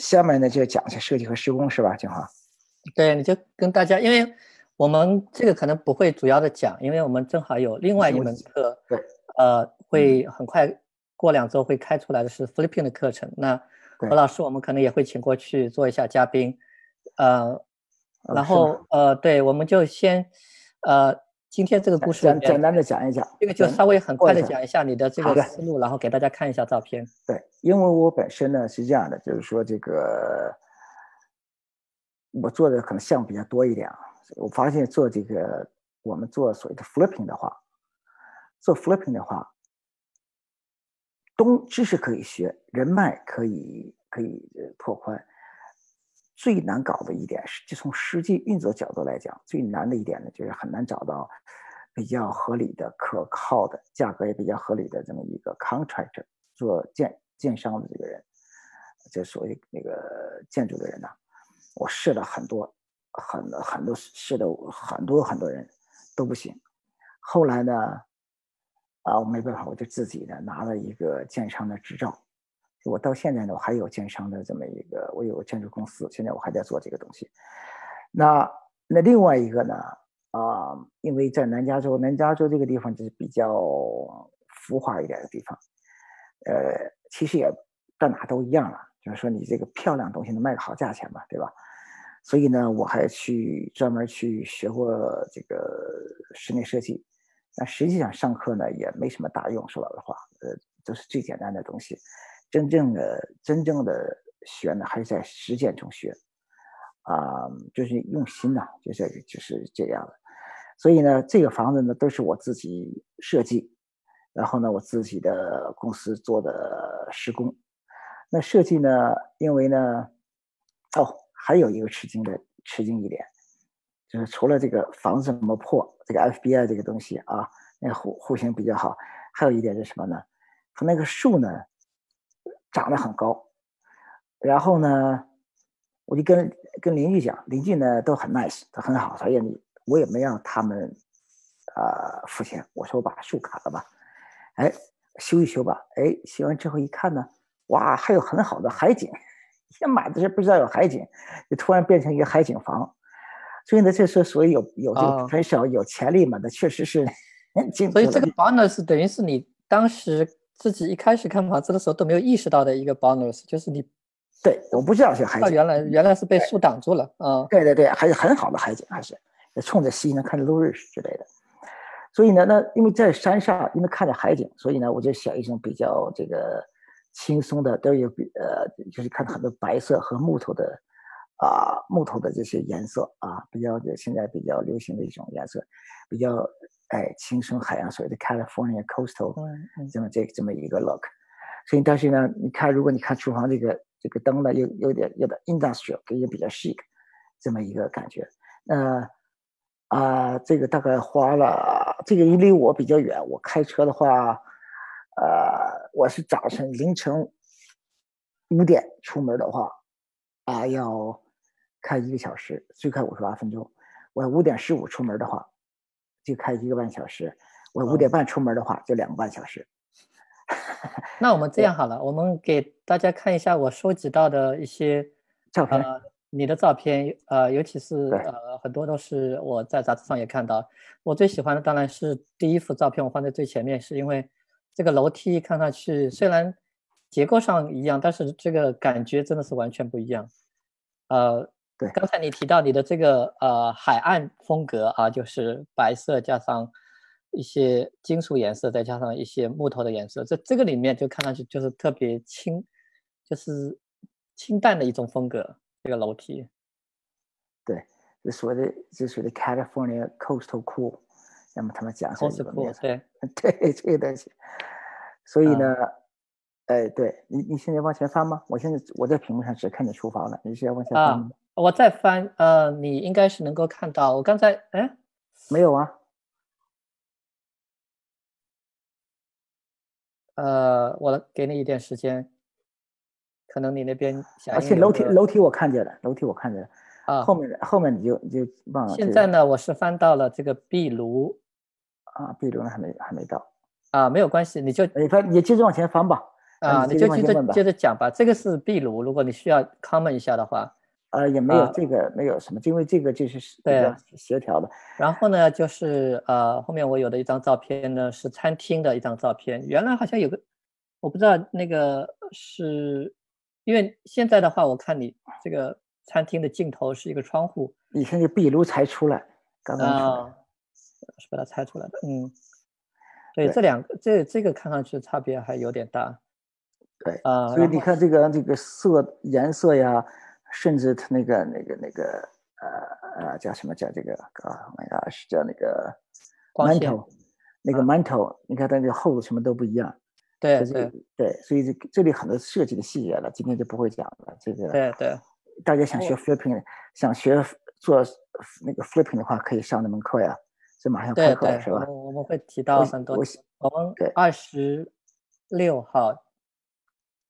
下面呢就讲一下设计和施工是吧，金华？对，你就跟大家，因为我们这个可能不会主要的讲，因为我们正好有另外一门课，对，呃，会很快过两周会开出来的是 flipping 的课程。那何老师，我们可能也会请过去做一下嘉宾，呃，然后呃，对，我们就先，呃，今天这个故事简简单的讲一讲，这个就稍微很快的讲一下你的这个思路，然后给大家看一下照片。对，因为我本身呢是这样的，就是说这个我做的可能项目比较多一点啊，我发现做这个我们做所谓的 flipping 的话，做 flipping 的话。东知识可以学，人脉可以可以拓宽。最难搞的一点是，就从实际运作角度来讲，最难的一点呢，就是很难找到比较合理的、可靠的、价格也比较合理的这么一个 contractor 做建建商的这个人，就所谓那个建筑的人呢。我试了很多，很很多试的很多很多人都不行。后来呢？啊，我没办法，我就自己呢拿了一个建商的执照。我到现在呢，我还有建商的这么一个，我有个建筑公司，现在我还在做这个东西。那那另外一个呢，啊，因为在南加州，南加州这个地方就是比较浮华一点的地方，呃，其实也到哪都一样了，就是说你这个漂亮东西能卖个好价钱嘛，对吧？所以呢，我还去专门去学过这个室内设计。但实际上上课呢也没什么大用，说老实话，呃，都是最简单的东西。真正的真正的学呢，还是在实践中学，啊，就是用心呐，就是就是这样的。所以呢，这个房子呢都是我自己设计，然后呢我自己的公司做的施工。那设计呢，因为呢，哦，还有一个吃惊的吃惊一点。就是除了这个房子怎么破，这个 FBI 这个东西啊，那户户型比较好。还有一点是什么呢？它那个树呢，长得很高。然后呢，我就跟跟邻居讲，邻居呢都很 nice，都很好。所以你我也没让他们啊付钱。我说我把树砍了吧，哎，修一修吧。哎，修完之后一看呢，哇，还有很好的海景。先买的时候不知道有海景，就突然变成一个海景房。所以呢，这是所以有有这个很少有潜力嘛？那确实是。所以这个 bonus 等于是你当时自己一开始看房子的时候都没有意识到的一个 bonus，就是你。对，我不知道是海景。原来原来是被树挡住了啊。对对对，还是很好的海景，还是冲着西能看着落日之类的。所以呢，那因为在山上，因为看着海景，所以呢，我就选一种比较这个轻松的，都有比呃，就是看到很多白色和木头的。啊，木头的这些颜色啊，比较现在比较流行的一种颜色，比较哎轻松海洋，所谓的 California coastal，这么这这么一个 look。所以但是呢，你看如果你看厨房这个这个灯呢，又有点有点 industrial，也比较 chic，这么一个感觉。那啊，这个大概花了这个，因为离我比较远，我开车的话，呃，我是早晨凌晨五点出门的话，啊要。开一个小时，最快五十八分钟。我五点十五出门的话，就开一个半小时；我五点半出门的话，就两个半小时。那我们这样好了，我们给大家看一下我收集到的一些照片。你的照片，呃，尤其是呃，很多都是我在杂志上也看到。我最喜欢的当然是第一幅照片，我放在最前面，是因为这个楼梯看上去虽然结构上一样，但是这个感觉真的是完全不一样。呃，对刚才你提到你的这个呃海岸风格啊，就是白色加上一些金属颜色，再加上一些木头的颜色，这这个里面就看上去就是特别清，就是清淡的一种风格。这个楼梯，对，这所谓的这所谓的 California coastal cool，那么他们讲是都是酷日本面，对。对这个东西，所以啊呢，哎，对你你现在往前翻吗？我现在我在屏幕上只看见厨房了，你是要往前翻啊吗？我再翻，呃，你应该是能够看到，我刚才，哎，没有啊，呃，我给你一点时间，可能你那边响而且楼梯楼梯我看见了，楼梯我看见了，啊后，面后面你就你就忘了。现在呢，我是翻到了这个壁炉啊，壁炉呢还没还没到，啊，没有关系，你就你翻你接着往前翻吧。啊，你就接着接着讲吧。这个是壁炉，如果你需要 comment 一下的话，呃，也没有啊这个没有什么，因为这个就是比对较协调的。然后呢，就是呃，后面我有的一张照片呢是餐厅的一张照片，原来好像有个，我不知道那个是，因为现在的话，我看你这个餐厅的镜头是一个窗户你看这壁炉才出来，刚刚出来。啊，是把它拆出来的，嗯，对，对这两个这这个看上去差别还有点大，对，啊，所以你看这个这个色颜色呀，甚至他那个那个那个呃呃叫什么叫这个啊，My God，是叫那个光线 mantle，那个啊 mantle，你看它那个厚度什么都不一样。对对对，所以这这里很多设计的细节了，今天就不会讲了。这个对对，大家想学 flipping，想学做那个 flipping 的话，可以上那门课呀，这马上对开课了，是吧？我们会提到我很多我，我们对二十六号，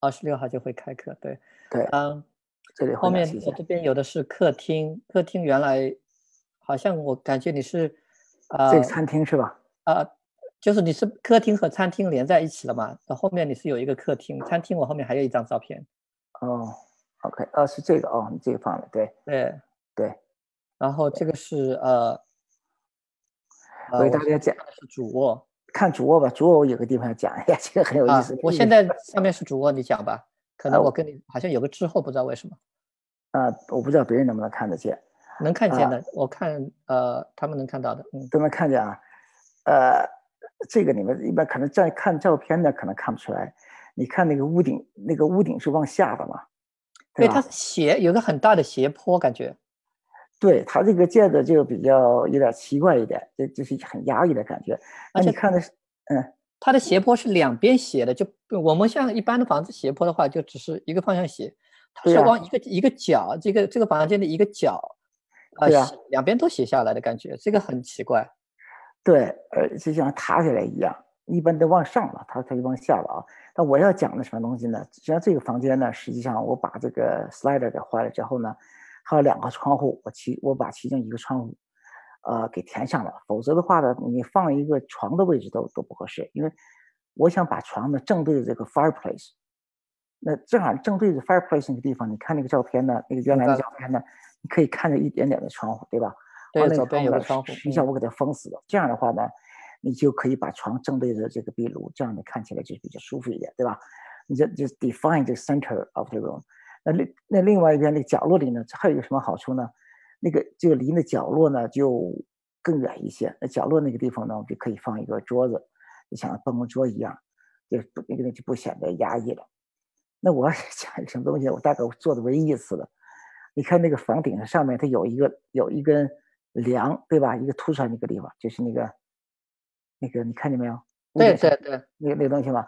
二十六号就会开课，对，对，嗯，这里后面我。这边有的是客厅，客厅原来好像我感觉你是，呃这个餐厅是吧？呃，就是你是客厅和餐厅连在一起了嘛？那后面你是有一个客厅，餐厅我后面还有一张照片，哦，OK，哦，是这个哦，你这个放了，对对，对。然后这个是呃，呃我给大家讲的是主卧看主卧吧，主卧我有个地方要讲一下，这个很有意啊思。，我现在上面是主卧，你讲吧，可能啊我跟你好像有个滞后，不知道为什么。啊，我不知道别人能不能看得见，能看见啊的，我看呃，他们能看到的，嗯，都能看见啊。呃，这个你们一般可能在看照片的，可能看不出来。你看那个屋顶，那个屋顶是往下的嘛？对，吧它是斜，有个很大的斜坡，感觉，对它这个建的就比较有点奇怪一点，这就是很压抑的感觉。那你看的是，嗯，它的斜坡是两边斜的，就我们像一般的房子斜坡的话，就只是一个方向斜，它是往一个一个角，这个这个房间的一个角，呃，对呀斜两边都斜下来的感觉，这个很奇怪。对，呃，就像塌下来一样，一般都往上了，它它就往下了啊。那我要讲的什么东西呢？实际上这个房间呢，实际上我把这个 slider 给坏了之后呢，还有两个窗户，我其我把其中一个窗户，呃，给填上了。否则的话呢，你放一个床的位置都都不合适，因为我想把床呢正对着这个 fireplace。那正好正对着 fireplace 那个地方，你看那个照片呢，那个原来的照片呢，你可以看着一点点的窗户，对吧？对左边有个窗户你想我给它封死了。这样的话呢，你就可以把床正对着这个壁炉，这样你看起来就比较舒服一点，对吧？你这就 define the center of the room。那另那另外一边那个角落里呢，还有一个什么好处呢？那个就离那角落呢就更远一些。那角落那个地方呢，我们就可以放一个桌子，就像办公桌一样，就不那个就不显得压抑了。那我 讲什么东西？我大概做的唯一一次的。你看那个房顶上上面，它有一个有一根梁，对吧？一个凸出来那个地方，就是那个那个，你看见没有？屋对对对，那个那个东西嘛，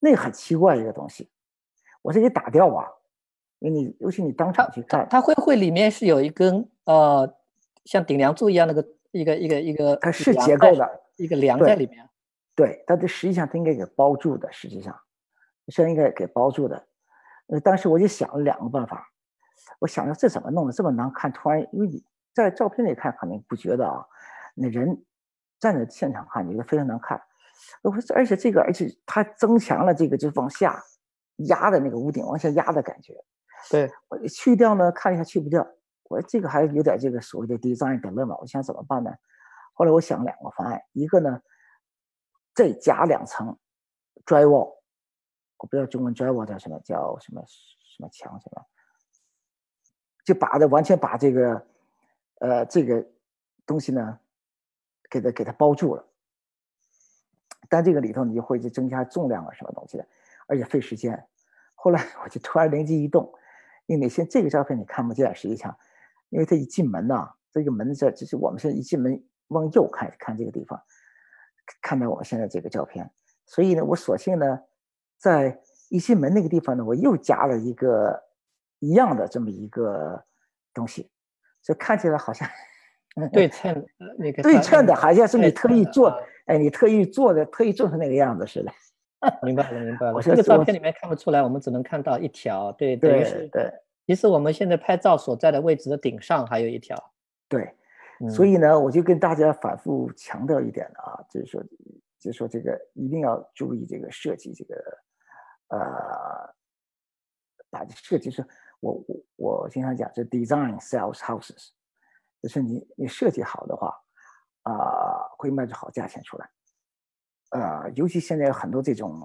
那个很奇怪一个东西，我是给打掉吧，因为你尤其你当场去看，它会会里面是有一根呃，像顶梁柱一样那个一个一个一个，它是结构的，一个梁在里面。对，但这实际上它应该给包住的，实际上是应该给包住的。呃，当时我就想了两个办法，我想着这怎么弄的这么难看？突然，因为你在照片里看可能不觉得啊，那人站在现场看，你觉得非常难看。我说，而且这个，而且它增强了这个就是往下压的那个屋顶往下压的感觉。对，我去掉呢，看一下去不掉。我说这个还有点这个所谓的 design dilemma，我想怎么办呢？后来我想两个方案，一个呢，再加两层 drywall，我不知道中文 drywall 叫什么，叫什么什么墙什么，就把它完全把这个呃这个东西呢，给它给它包住了。但这个里头你就会去增加重量啊什么东西的，而且费时间。后来我就突然灵机一动，因为现这个照片你看不见，实际上。因为他一进门呐，这个门这就是我们现在一进门往右看看这个地方，看到我们现在这个照片，所以呢，我索性呢，在一进门那个地方呢，我又加了一个一样的这么一个东西，就看起来好像 对称那个对称的，好像是你特意做，哎，你特意做的，特意做成那个样子似的。明白了，明白了。这个照片里面看不出来，我们只能看到一条，对，等于是对。其实我们现在拍照所在的位置的顶上还有一条，对，所以呢，我就跟大家反复强调一点啊，就是说，就是说这个一定要注意这个设计，这个呃，把设计是，我我我经常讲，这 design sells houses，就是你你设计好的话，啊，会卖出好价钱出来，呃，尤其现在有很多这种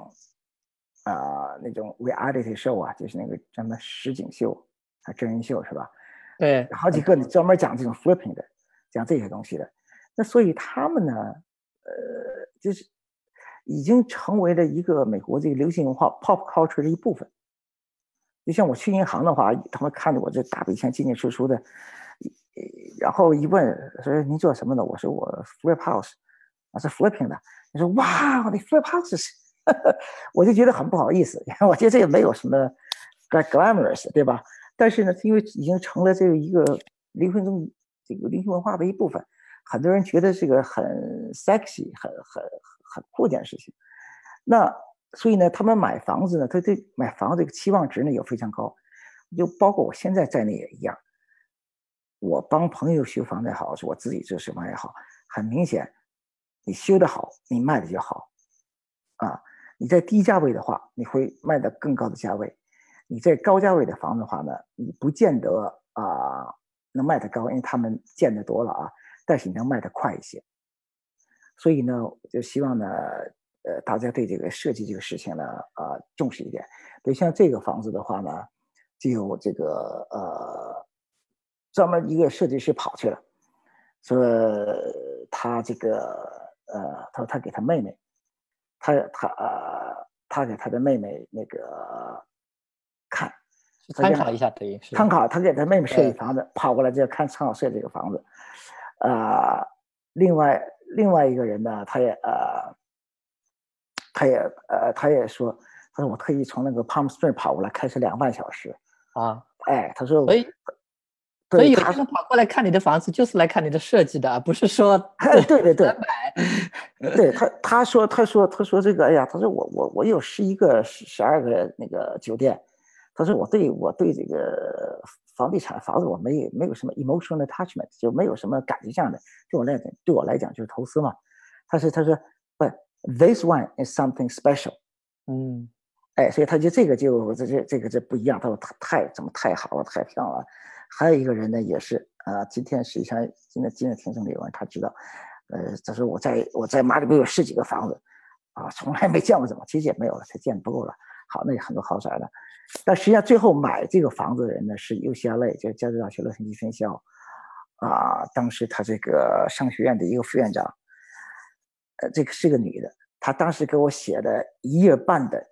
啊那种 reality show 啊，就是那个什么实景秀。啊，真人秀是吧？对，好几个专门讲这种 flipping 的，讲这些东西的。那所以他们呢，呃，就是已经成为了一个美国这个流行文化 pop culture 的一部分。就像我去银行的话，他们看着我这大笔钱进进出出的，然后一问说您做什么的？我说我 flip house，我是 flipping 的。你说哇，你 flip house，我就觉得很不好意思，我觉得这也没有什么 glamorous，对吧？但是呢，因为已经成了这个一个灵魂中这个灵魂文化的一部分，很多人觉得这个很 sexy，很很很酷一件事情。那所以呢，他们买房子呢，他对买房这个期望值呢也非常高，就包括我现在在内也一样。我帮朋友修房子也好，是我自己做什么也好，很明显，你修的好，你卖的就好。啊，你在低价位的话，你会卖到更高的价位。你在高价位的房子的话呢，你不见得啊能卖得高，因为他们建的多了啊，但是你能卖得快一些。所以呢，就希望呢，呃，大家对这个设计这个事情呢，啊，重视一点。比如像这个房子的话呢，就有这个呃，专门一个设计师跑去了，说他这个呃，他说他给他妹妹，他他呃，他给他的妹妹那个。看，参考一下，等于是参考。他给他妹妹设计房子，跑过来就要看参考设计这个房子。呃，另外另外一个人呢，他也呃，他也呃，他也说，他说我特意从那个 Palm Springs 跑过来，开车两个半小时。啊，哎，他说，所以所以有人跑过来看你的房子，就是来看你的设计的，不是说对对对买。对 他他说他说他说这个，哎呀，他说我我我有十一个十十二个那个酒店。他说：“我对我对这个房地产房子，我没没有什么 emotional attachment，就没有什么感情上的。对我来讲，对我来讲就是投资嘛。”他说：“他说，But this one is something special。”嗯，哎，所以他就这个就这这这个这不一样。他说：“他太怎么太好了，太漂亮了。”还有一个人呢，也是啊，今天实际上今天今天听众里有人他知道，呃，他说我在我在马里边有十几个房子，啊，从来没见过这么，其实也没有了，他见不够了。好，那有很多豪宅了。但实际上，最后买这个房子的人呢是 UCLA，就是加州大学洛杉矶分校，啊，当时他这个商学院的一个副院长，呃，这个是个女的，她当时给我写了一页半的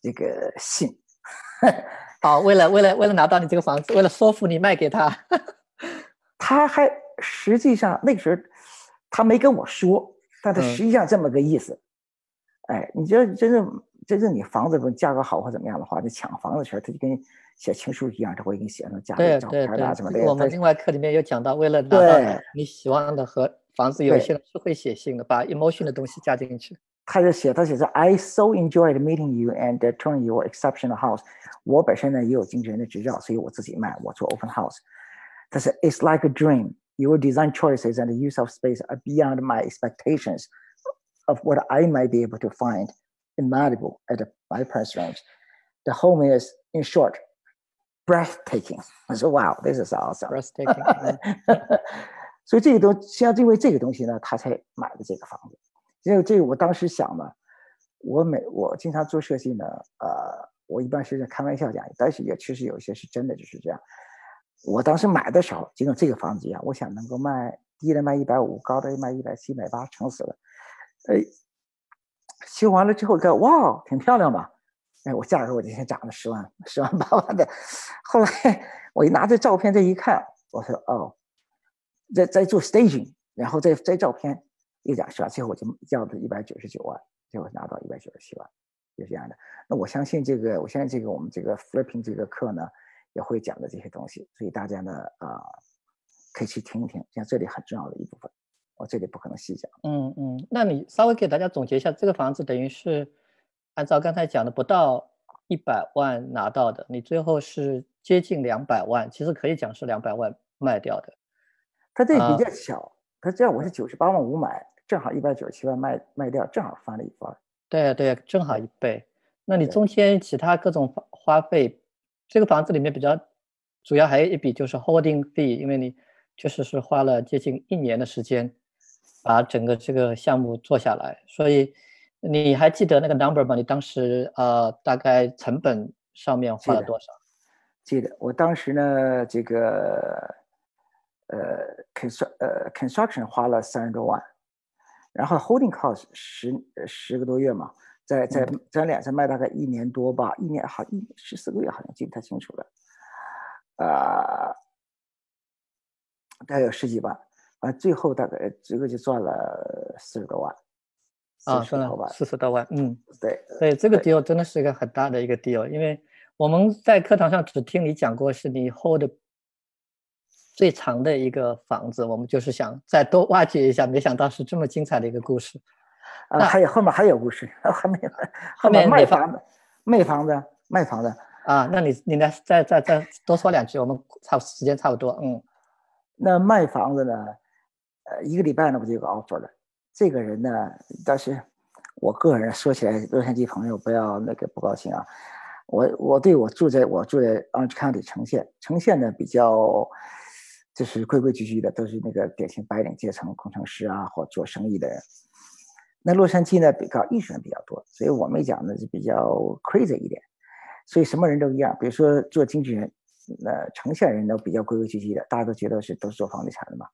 这个信，好，为了为了为了拿到你这个房子，为了说服你卖给他，他还实际上那个时候他没跟我说，但他实际上这么个意思，哎，你觉得真正？真正你房子不价格好或怎么样的话，你抢房子时候，他就跟写情书一样，他会给你写上家里照片啊什么的。我们另外课里面有讲到，为了拿到你喜欢的和房子，有些人是会写信的，把 emotion 的东西加进去。他就写，他写着 I so enjoyed meeting you and touring your exceptional house。我本身呢也有经纪人的执照，所以我自己卖，我做 open house。他说 It's like a dream. Your design choices and the use of space are beyond my expectations of what I might be able to find. in Malibu at my price range. The home is, in short, breathtaking。我说，Wow，this is awesome。 breathtaking 所以这个东，像因为这个东西呢，他才买的这个房子。 因为这个，我当时想呢，我每我经常做设计呢，呃，我一般是在开玩笑讲，但是也确实有一些是真的就是这样。我当时买的时候，就跟这个房子一样，我想能够卖低的卖一百五，高的卖一百七、一百八，撑死了。哎，修完了之后看，哇，挺漂亮吧？哎，我价格我就先涨了十万、十万八万的。后来我一拿这照片这一看，我说哦，在在做 staging，然后再再照片一讲是吧？最后我就降到一百九十九万，最后拿到一百九十七万，就这样的。那我相信这个，我相信这个我们这个 flipping 这个课呢，也会讲的这些东西，所以大家呢啊、可以去听一听，像这里很重要的一部分，我这里不可能细讲。嗯嗯，那你稍微给大家总结一下，这个房子等于是按照刚才讲的不到一百万拿到的，你最后是接近两百万，其实可以讲是两百万卖掉的。它这啊比较小，它这样我是九十八万五买，正好一百九十七万卖卖掉，正好翻了一番儿。对对，正好一倍。那你中间其他各种花花费，这个房子里面比较主要还有一笔就是 holding fee，因为你确实是花了接近一年的时间把整个这个项目做下来，所以你还记得那个 number 吗？你当时呃大概成本上面花了多少？记得我当时呢，这个呃 constru 呃 construction 花了三十多万，然后 holding cost 十呃十个多月嘛，在在咱俩在卖大概一年多吧，一年好一十四个月，好像记不太清楚了，呃，大概有十几万，啊，最后大概这个就赚了四十多万，啊，40说了多万，四十多万，嗯。对，对，这个 deal 真的是一个很大的一个 deal，因为我们在课堂上只听你讲过是你 hold 最长的一个房子，我们就是想再多挖掘一下，没想到是这么精彩的一个故事。啊，还有后面还有故事，还没有，后后面 面哪方卖房子，卖房子，卖房子。啊，那你你来再再再多说两句，我们差时间差不多，嗯那卖房子呢，呃，一个礼拜呢不就有个 offer 了？这个人呢，但是我个人说起来，洛杉矶朋友不要那个不高兴啊。我我对我住在我住在 Orange County 城县，城县呢比较就是规规矩矩的，都是那个典型白领阶层，工程师啊或做生意的人。那洛杉矶呢比较艺术人比较多，所以我们讲呢是比较 crazy 一点，所以什么人都一样。比如说做经纪人，那，城县人都比较规规矩矩的，大家都觉得是都是做房地产的嘛，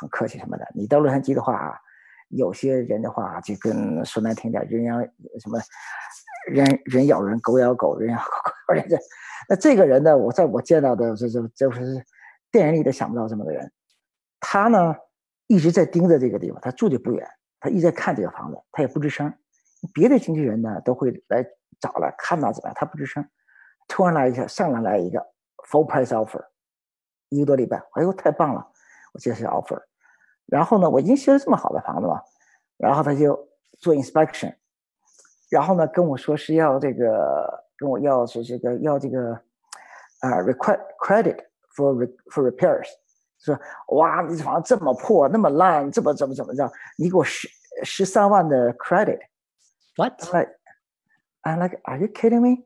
很客气什么的。你到洛杉矶的话啊，有些人的话就跟说难听点，人咬什么人人咬人，狗咬狗，人咬狗，狗咬人。那这个人呢，我在我见到的这这就是电影里都想不到这么个人。他呢一直在盯着这个地方，他住的不远，他一直在看这个房子，他也不吱声。别的经纪人呢都会来找来看到怎么样，他不吱声。突然来一下，上来来一个 full price offer，一个多礼拜，哎呦太棒了，我接受 offer。然后呢，我已经修了这么好的房子嘛，然后他就做 inspection，然后呢跟我说是要这个跟我要是这个要这个啊、request credit for re, for repairs，说哇你这房子这么破那么烂，这么怎么怎么着，你给我十十三万的 credit。，what？I'm like, I'm like, are you kidding me？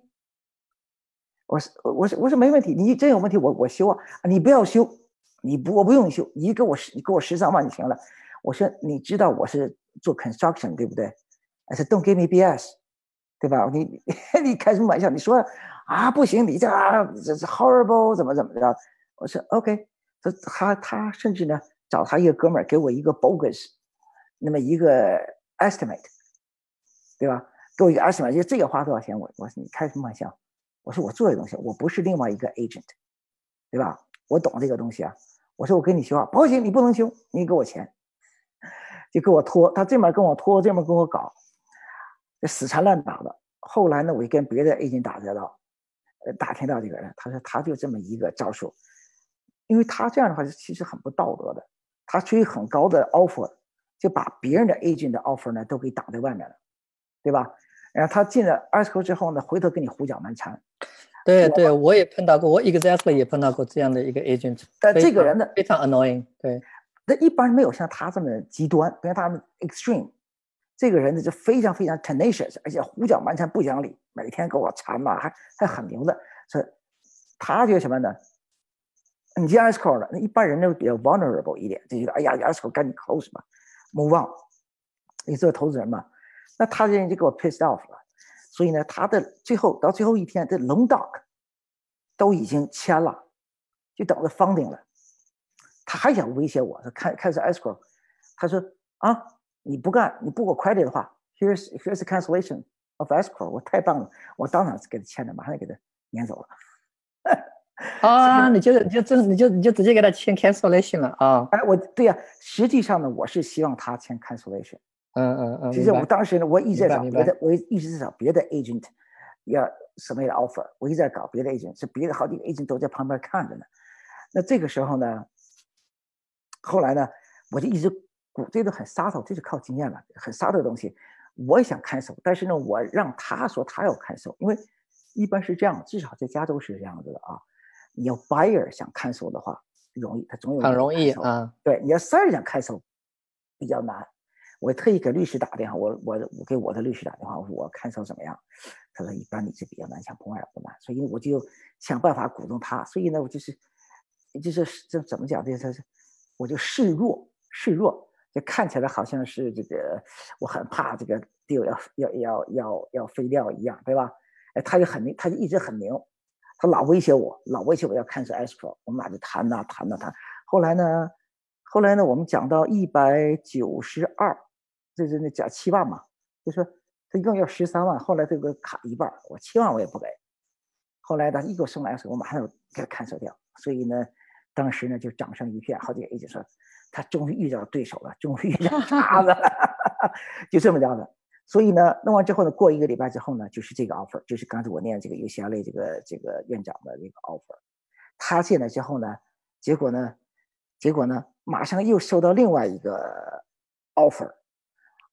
我说我说我说没问题，你真有问题我我修啊，你不要修，你不我不用修，你给我十你给我十三万就行了。我说你知道我是做 construction 对不对？I said don't give me BS，对吧？你你开什么玩笑？你说啊不行，你这啊这是 horrible 怎么怎么着？我说 OK，他他他甚至呢找他一个哥们儿给我一个 bogus，那么一个 estimate。对吧？给我一个 estimate，就这个花多少钱？我我说你开什么玩笑？我说我做这东西，我不是另外一个 agent，对吧？我懂这个东西啊。我说我跟你修啊，不行，你不能修，你给我钱，就给我拖。他这面跟我拖，这面跟我搞，死缠烂打的。后来呢，我就跟别的 agent 打交道，呃，打听到这个人，他说他就这么一个招数，因为他这样的话其实很不道德的，他出于很高的 offer，就把别人的 agent 的 offer 呢都给挡在外面了。对吧？然后他进了 ASCO 之后呢，回头跟你胡搅蛮缠。对对，我也碰到过，我 exactly 也碰到过这样的一个 agent，但这个人呢，非常 annoying，对，那一般没有像他这么极端，不像他们 extreme。这个人呢就非常非常 tenacious，而且胡搅蛮缠不讲理，每天给我缠嘛，还还很牛的。所以他觉得什么呢？你接 escrow 了，那一般人都比较 vulnerable 一点，就觉得哎呀，escrow 赶紧 close 吧，move on。你做投资人嘛，那他这人就给我 pissed off 了。所以呢，他的最后到最后一天，这龙 dog 都已经签了，就等着 funding 了。他还想威胁我，他看开始 escrow，他说啊，你不干，你不给我 credit 的话，here's here's cancellation of escrow。我太棒了，我当场给他签了，马上就给他撵走了。啊，你就你就真你就你就直接给他签 cancellation 了啊？哎，我对呀，实际上呢，我是希望他签 cancellation。嗯嗯嗯。其实我当时呢，我一直在找别的，我一直在找别的 agent，要什么样的 offer，我一直在搞别的 agent，是别的好几个 agent 都在旁边看着呢。那这个时候呢，后来呢，我就一直鼓这个很 subtle，这是靠经验了，很 subtle 的东西，我也想看守，但是呢，我让他说他要看守，因为一般是这样，至少在加州是这样子的啊。你要 buyer 想看守的话，容易，他总有很容易啊。对，你要 seller 想看守比较难。我特意给律师打电话，我我我给我的律师打电话，我说我看守怎么样？他说一般你是比较难，像碰外不难。所以我就想办法鼓动他。所以呢，我就是就是这怎么讲？这他是我就示弱示弱，就看起来好像是这个我很怕这个 deal 要要要要要废掉一样，对吧？哎，他就很明，他就一直很明。他老威胁我，老威胁我要看守 escrow，我们俩就谈呐谈呐谈。后来呢，后来呢，我们讲到一百九十二，就是那讲七万嘛，就说他一共要十三万，后来这个卡一半，我七万我也不给。后来他一给我送来的时候我马上给他看守掉。所以呢，当时呢就掌声一片，好几个 A 就说他终于遇到对手了，终于遇到渣子了，就这么着的。所以呢，弄完之后呢，过一个礼拜之后呢，就是这个 offer，就是刚才我念这个 UCLA 这个这个院长的这个 offer。他进来之后呢，结果呢，结果呢，马上又收到另外一个 offer，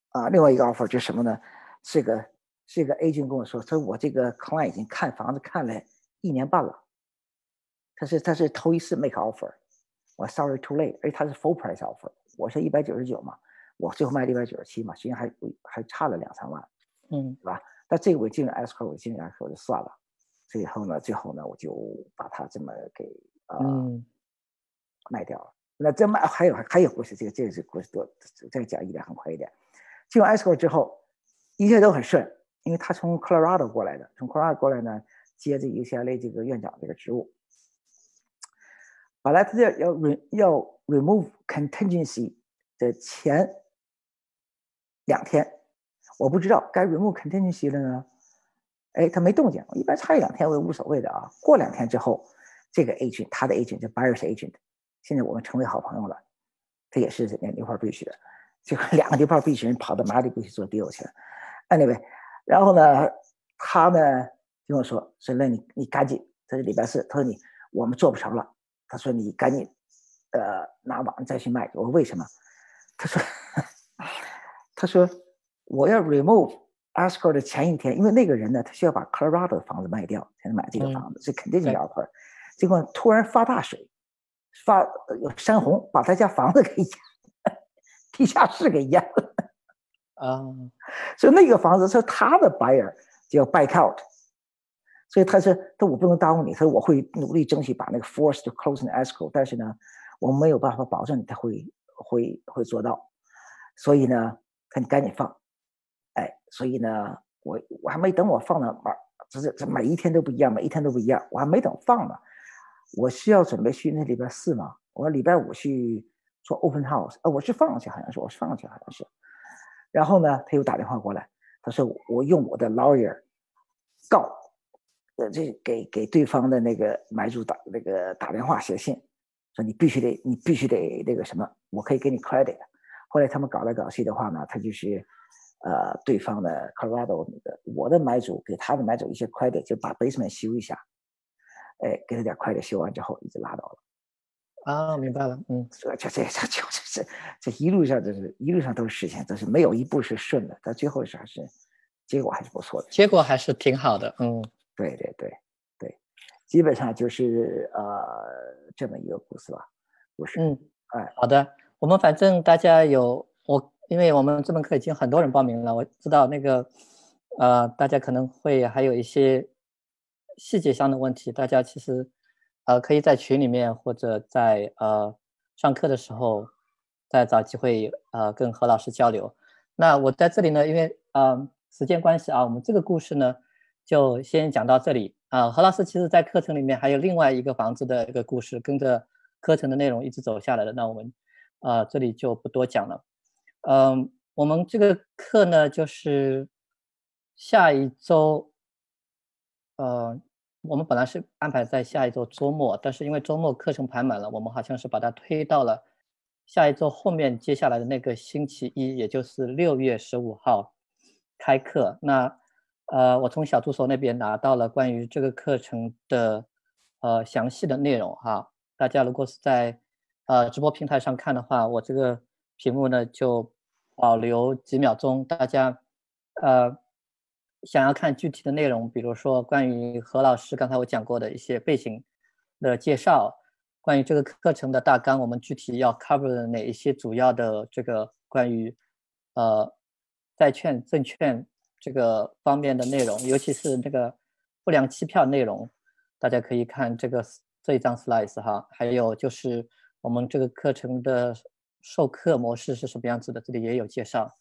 啊，另外一个 offer 就是什么呢？这个这个 A 君跟我说，说我这个 client 已经看房子看了一年半了，他是他是头一次 make offer，我 sorry too late，而且他是 full price offer，我是一百九十九嘛。我最后卖一百九十七嘛，实际上还还差了两三万，嗯，对吧？但这个我进了 S 口，我进了 S 口就算了。最后呢，最后呢，我就把它这么给啊卖掉了。那这卖还有还有故事，这个这个是故事多，再讲一点很快一点。进入 S 口之后，一切都很顺，因为他从 Colorado 过来的，从 Colorado 过来呢，接这 UCLA 这个院长这个职务。本来他要要 re 要 remove contingency 的前。两天，我不知道该 remove contingency 了呢。哎，他没动静。我一般差一两天我也无所谓的啊。过两天之后，这个 agent 他的 agent 就 buyers agent，现在我们成为好朋友了。他也是那牛泡必须的，就两个牛泡必须人跑到马里布去做 deal 去了。Anyway，然后呢，他呢跟我说说那你你赶紧，这是礼拜四，他说你我们做不成了。他说你赶紧呃拿网再去卖。我说为什么？他说。他说：“我要 remove escrow 的前一天，因为那个人呢，他需要把 Colorado 的房子卖掉才能买这个房子，这肯定是 offer。结果突然发大水，发有山洪，把他家房子 给淹，地下室给淹了。啊，所以那个房子是他的 buyer 就要 back out。所以他说：‘他我不能耽误你，他说我会努力争取把那个 force to close the escrow，但是呢，我没有办法保证他会会会做到。所以呢。’你赶紧放，哎，所以呢，我我还没等我放呢，每这这这每一天都不一样，每一天都不一样，我还没等放呢，我需要准备去那礼拜四嘛，我礼拜五去做 open house，呃，我是放上去，好像是我是放上去，好像是，然后呢，他又打电话过来，他说我用我的 lawyer 告，呃，这给给对方的那个买主打那个打电话写信，说你必须得你必须得那个什么，我可以给你 credit。后来他们搞来搞去的话呢，他就是，呃，对方的 Colorado 那个我的买主给他的买主一些 credit，就把 basement 修一下，哎，给他点 credit，修完之后一直拉倒了。啊，明白了，嗯，这这这这这这这一路上就是一路上都是事情，但是没有一步是顺的，但最后是还是结果还是不错的，结果还是挺好的，嗯，对对对对，基本上就是呃这么一个故事吧，故事，嗯，哎，好的。我们反正大家有我，因为我们这门课已经很多人报名了，我知道那个，呃，大家可能会还有一些细节上的问题，大家其实呃，可以在群里面或者在呃上课的时候再找机会呃跟何老师交流。那我在这里呢，因为呃时间关系啊，我们这个故事呢就先讲到这里啊。何老师其实在课程里面还有另外一个房子的一个故事，跟着课程的内容一直走下来的。那我们呃这里就不多讲了。嗯，我们这个课呢就是下一周，呃。我们本来是安排在下一周周末，但是因为周末课程排满了，我们好像是把它推到了下一周后面接下来的那个星期一，也就是六月十五号开课。那呃，我从小助手那边拿到了关于这个课程的呃详细的内容哈。大家如果是在呃直播平台上看的话，我这个屏幕呢就保留几秒钟，大家呃。想要看具体的内容，比如说关于何老师刚才我讲过的一些背景的介绍，关于这个课程的大纲，我们具体要 cover 的哪一些主要的这个关于呃债券、证券这个方面的内容，尤其是这个不良期票内容，大家可以看这个这一张 slide 哈。还有就是我们这个课程的授课模式是什么样子的，这里也有介绍。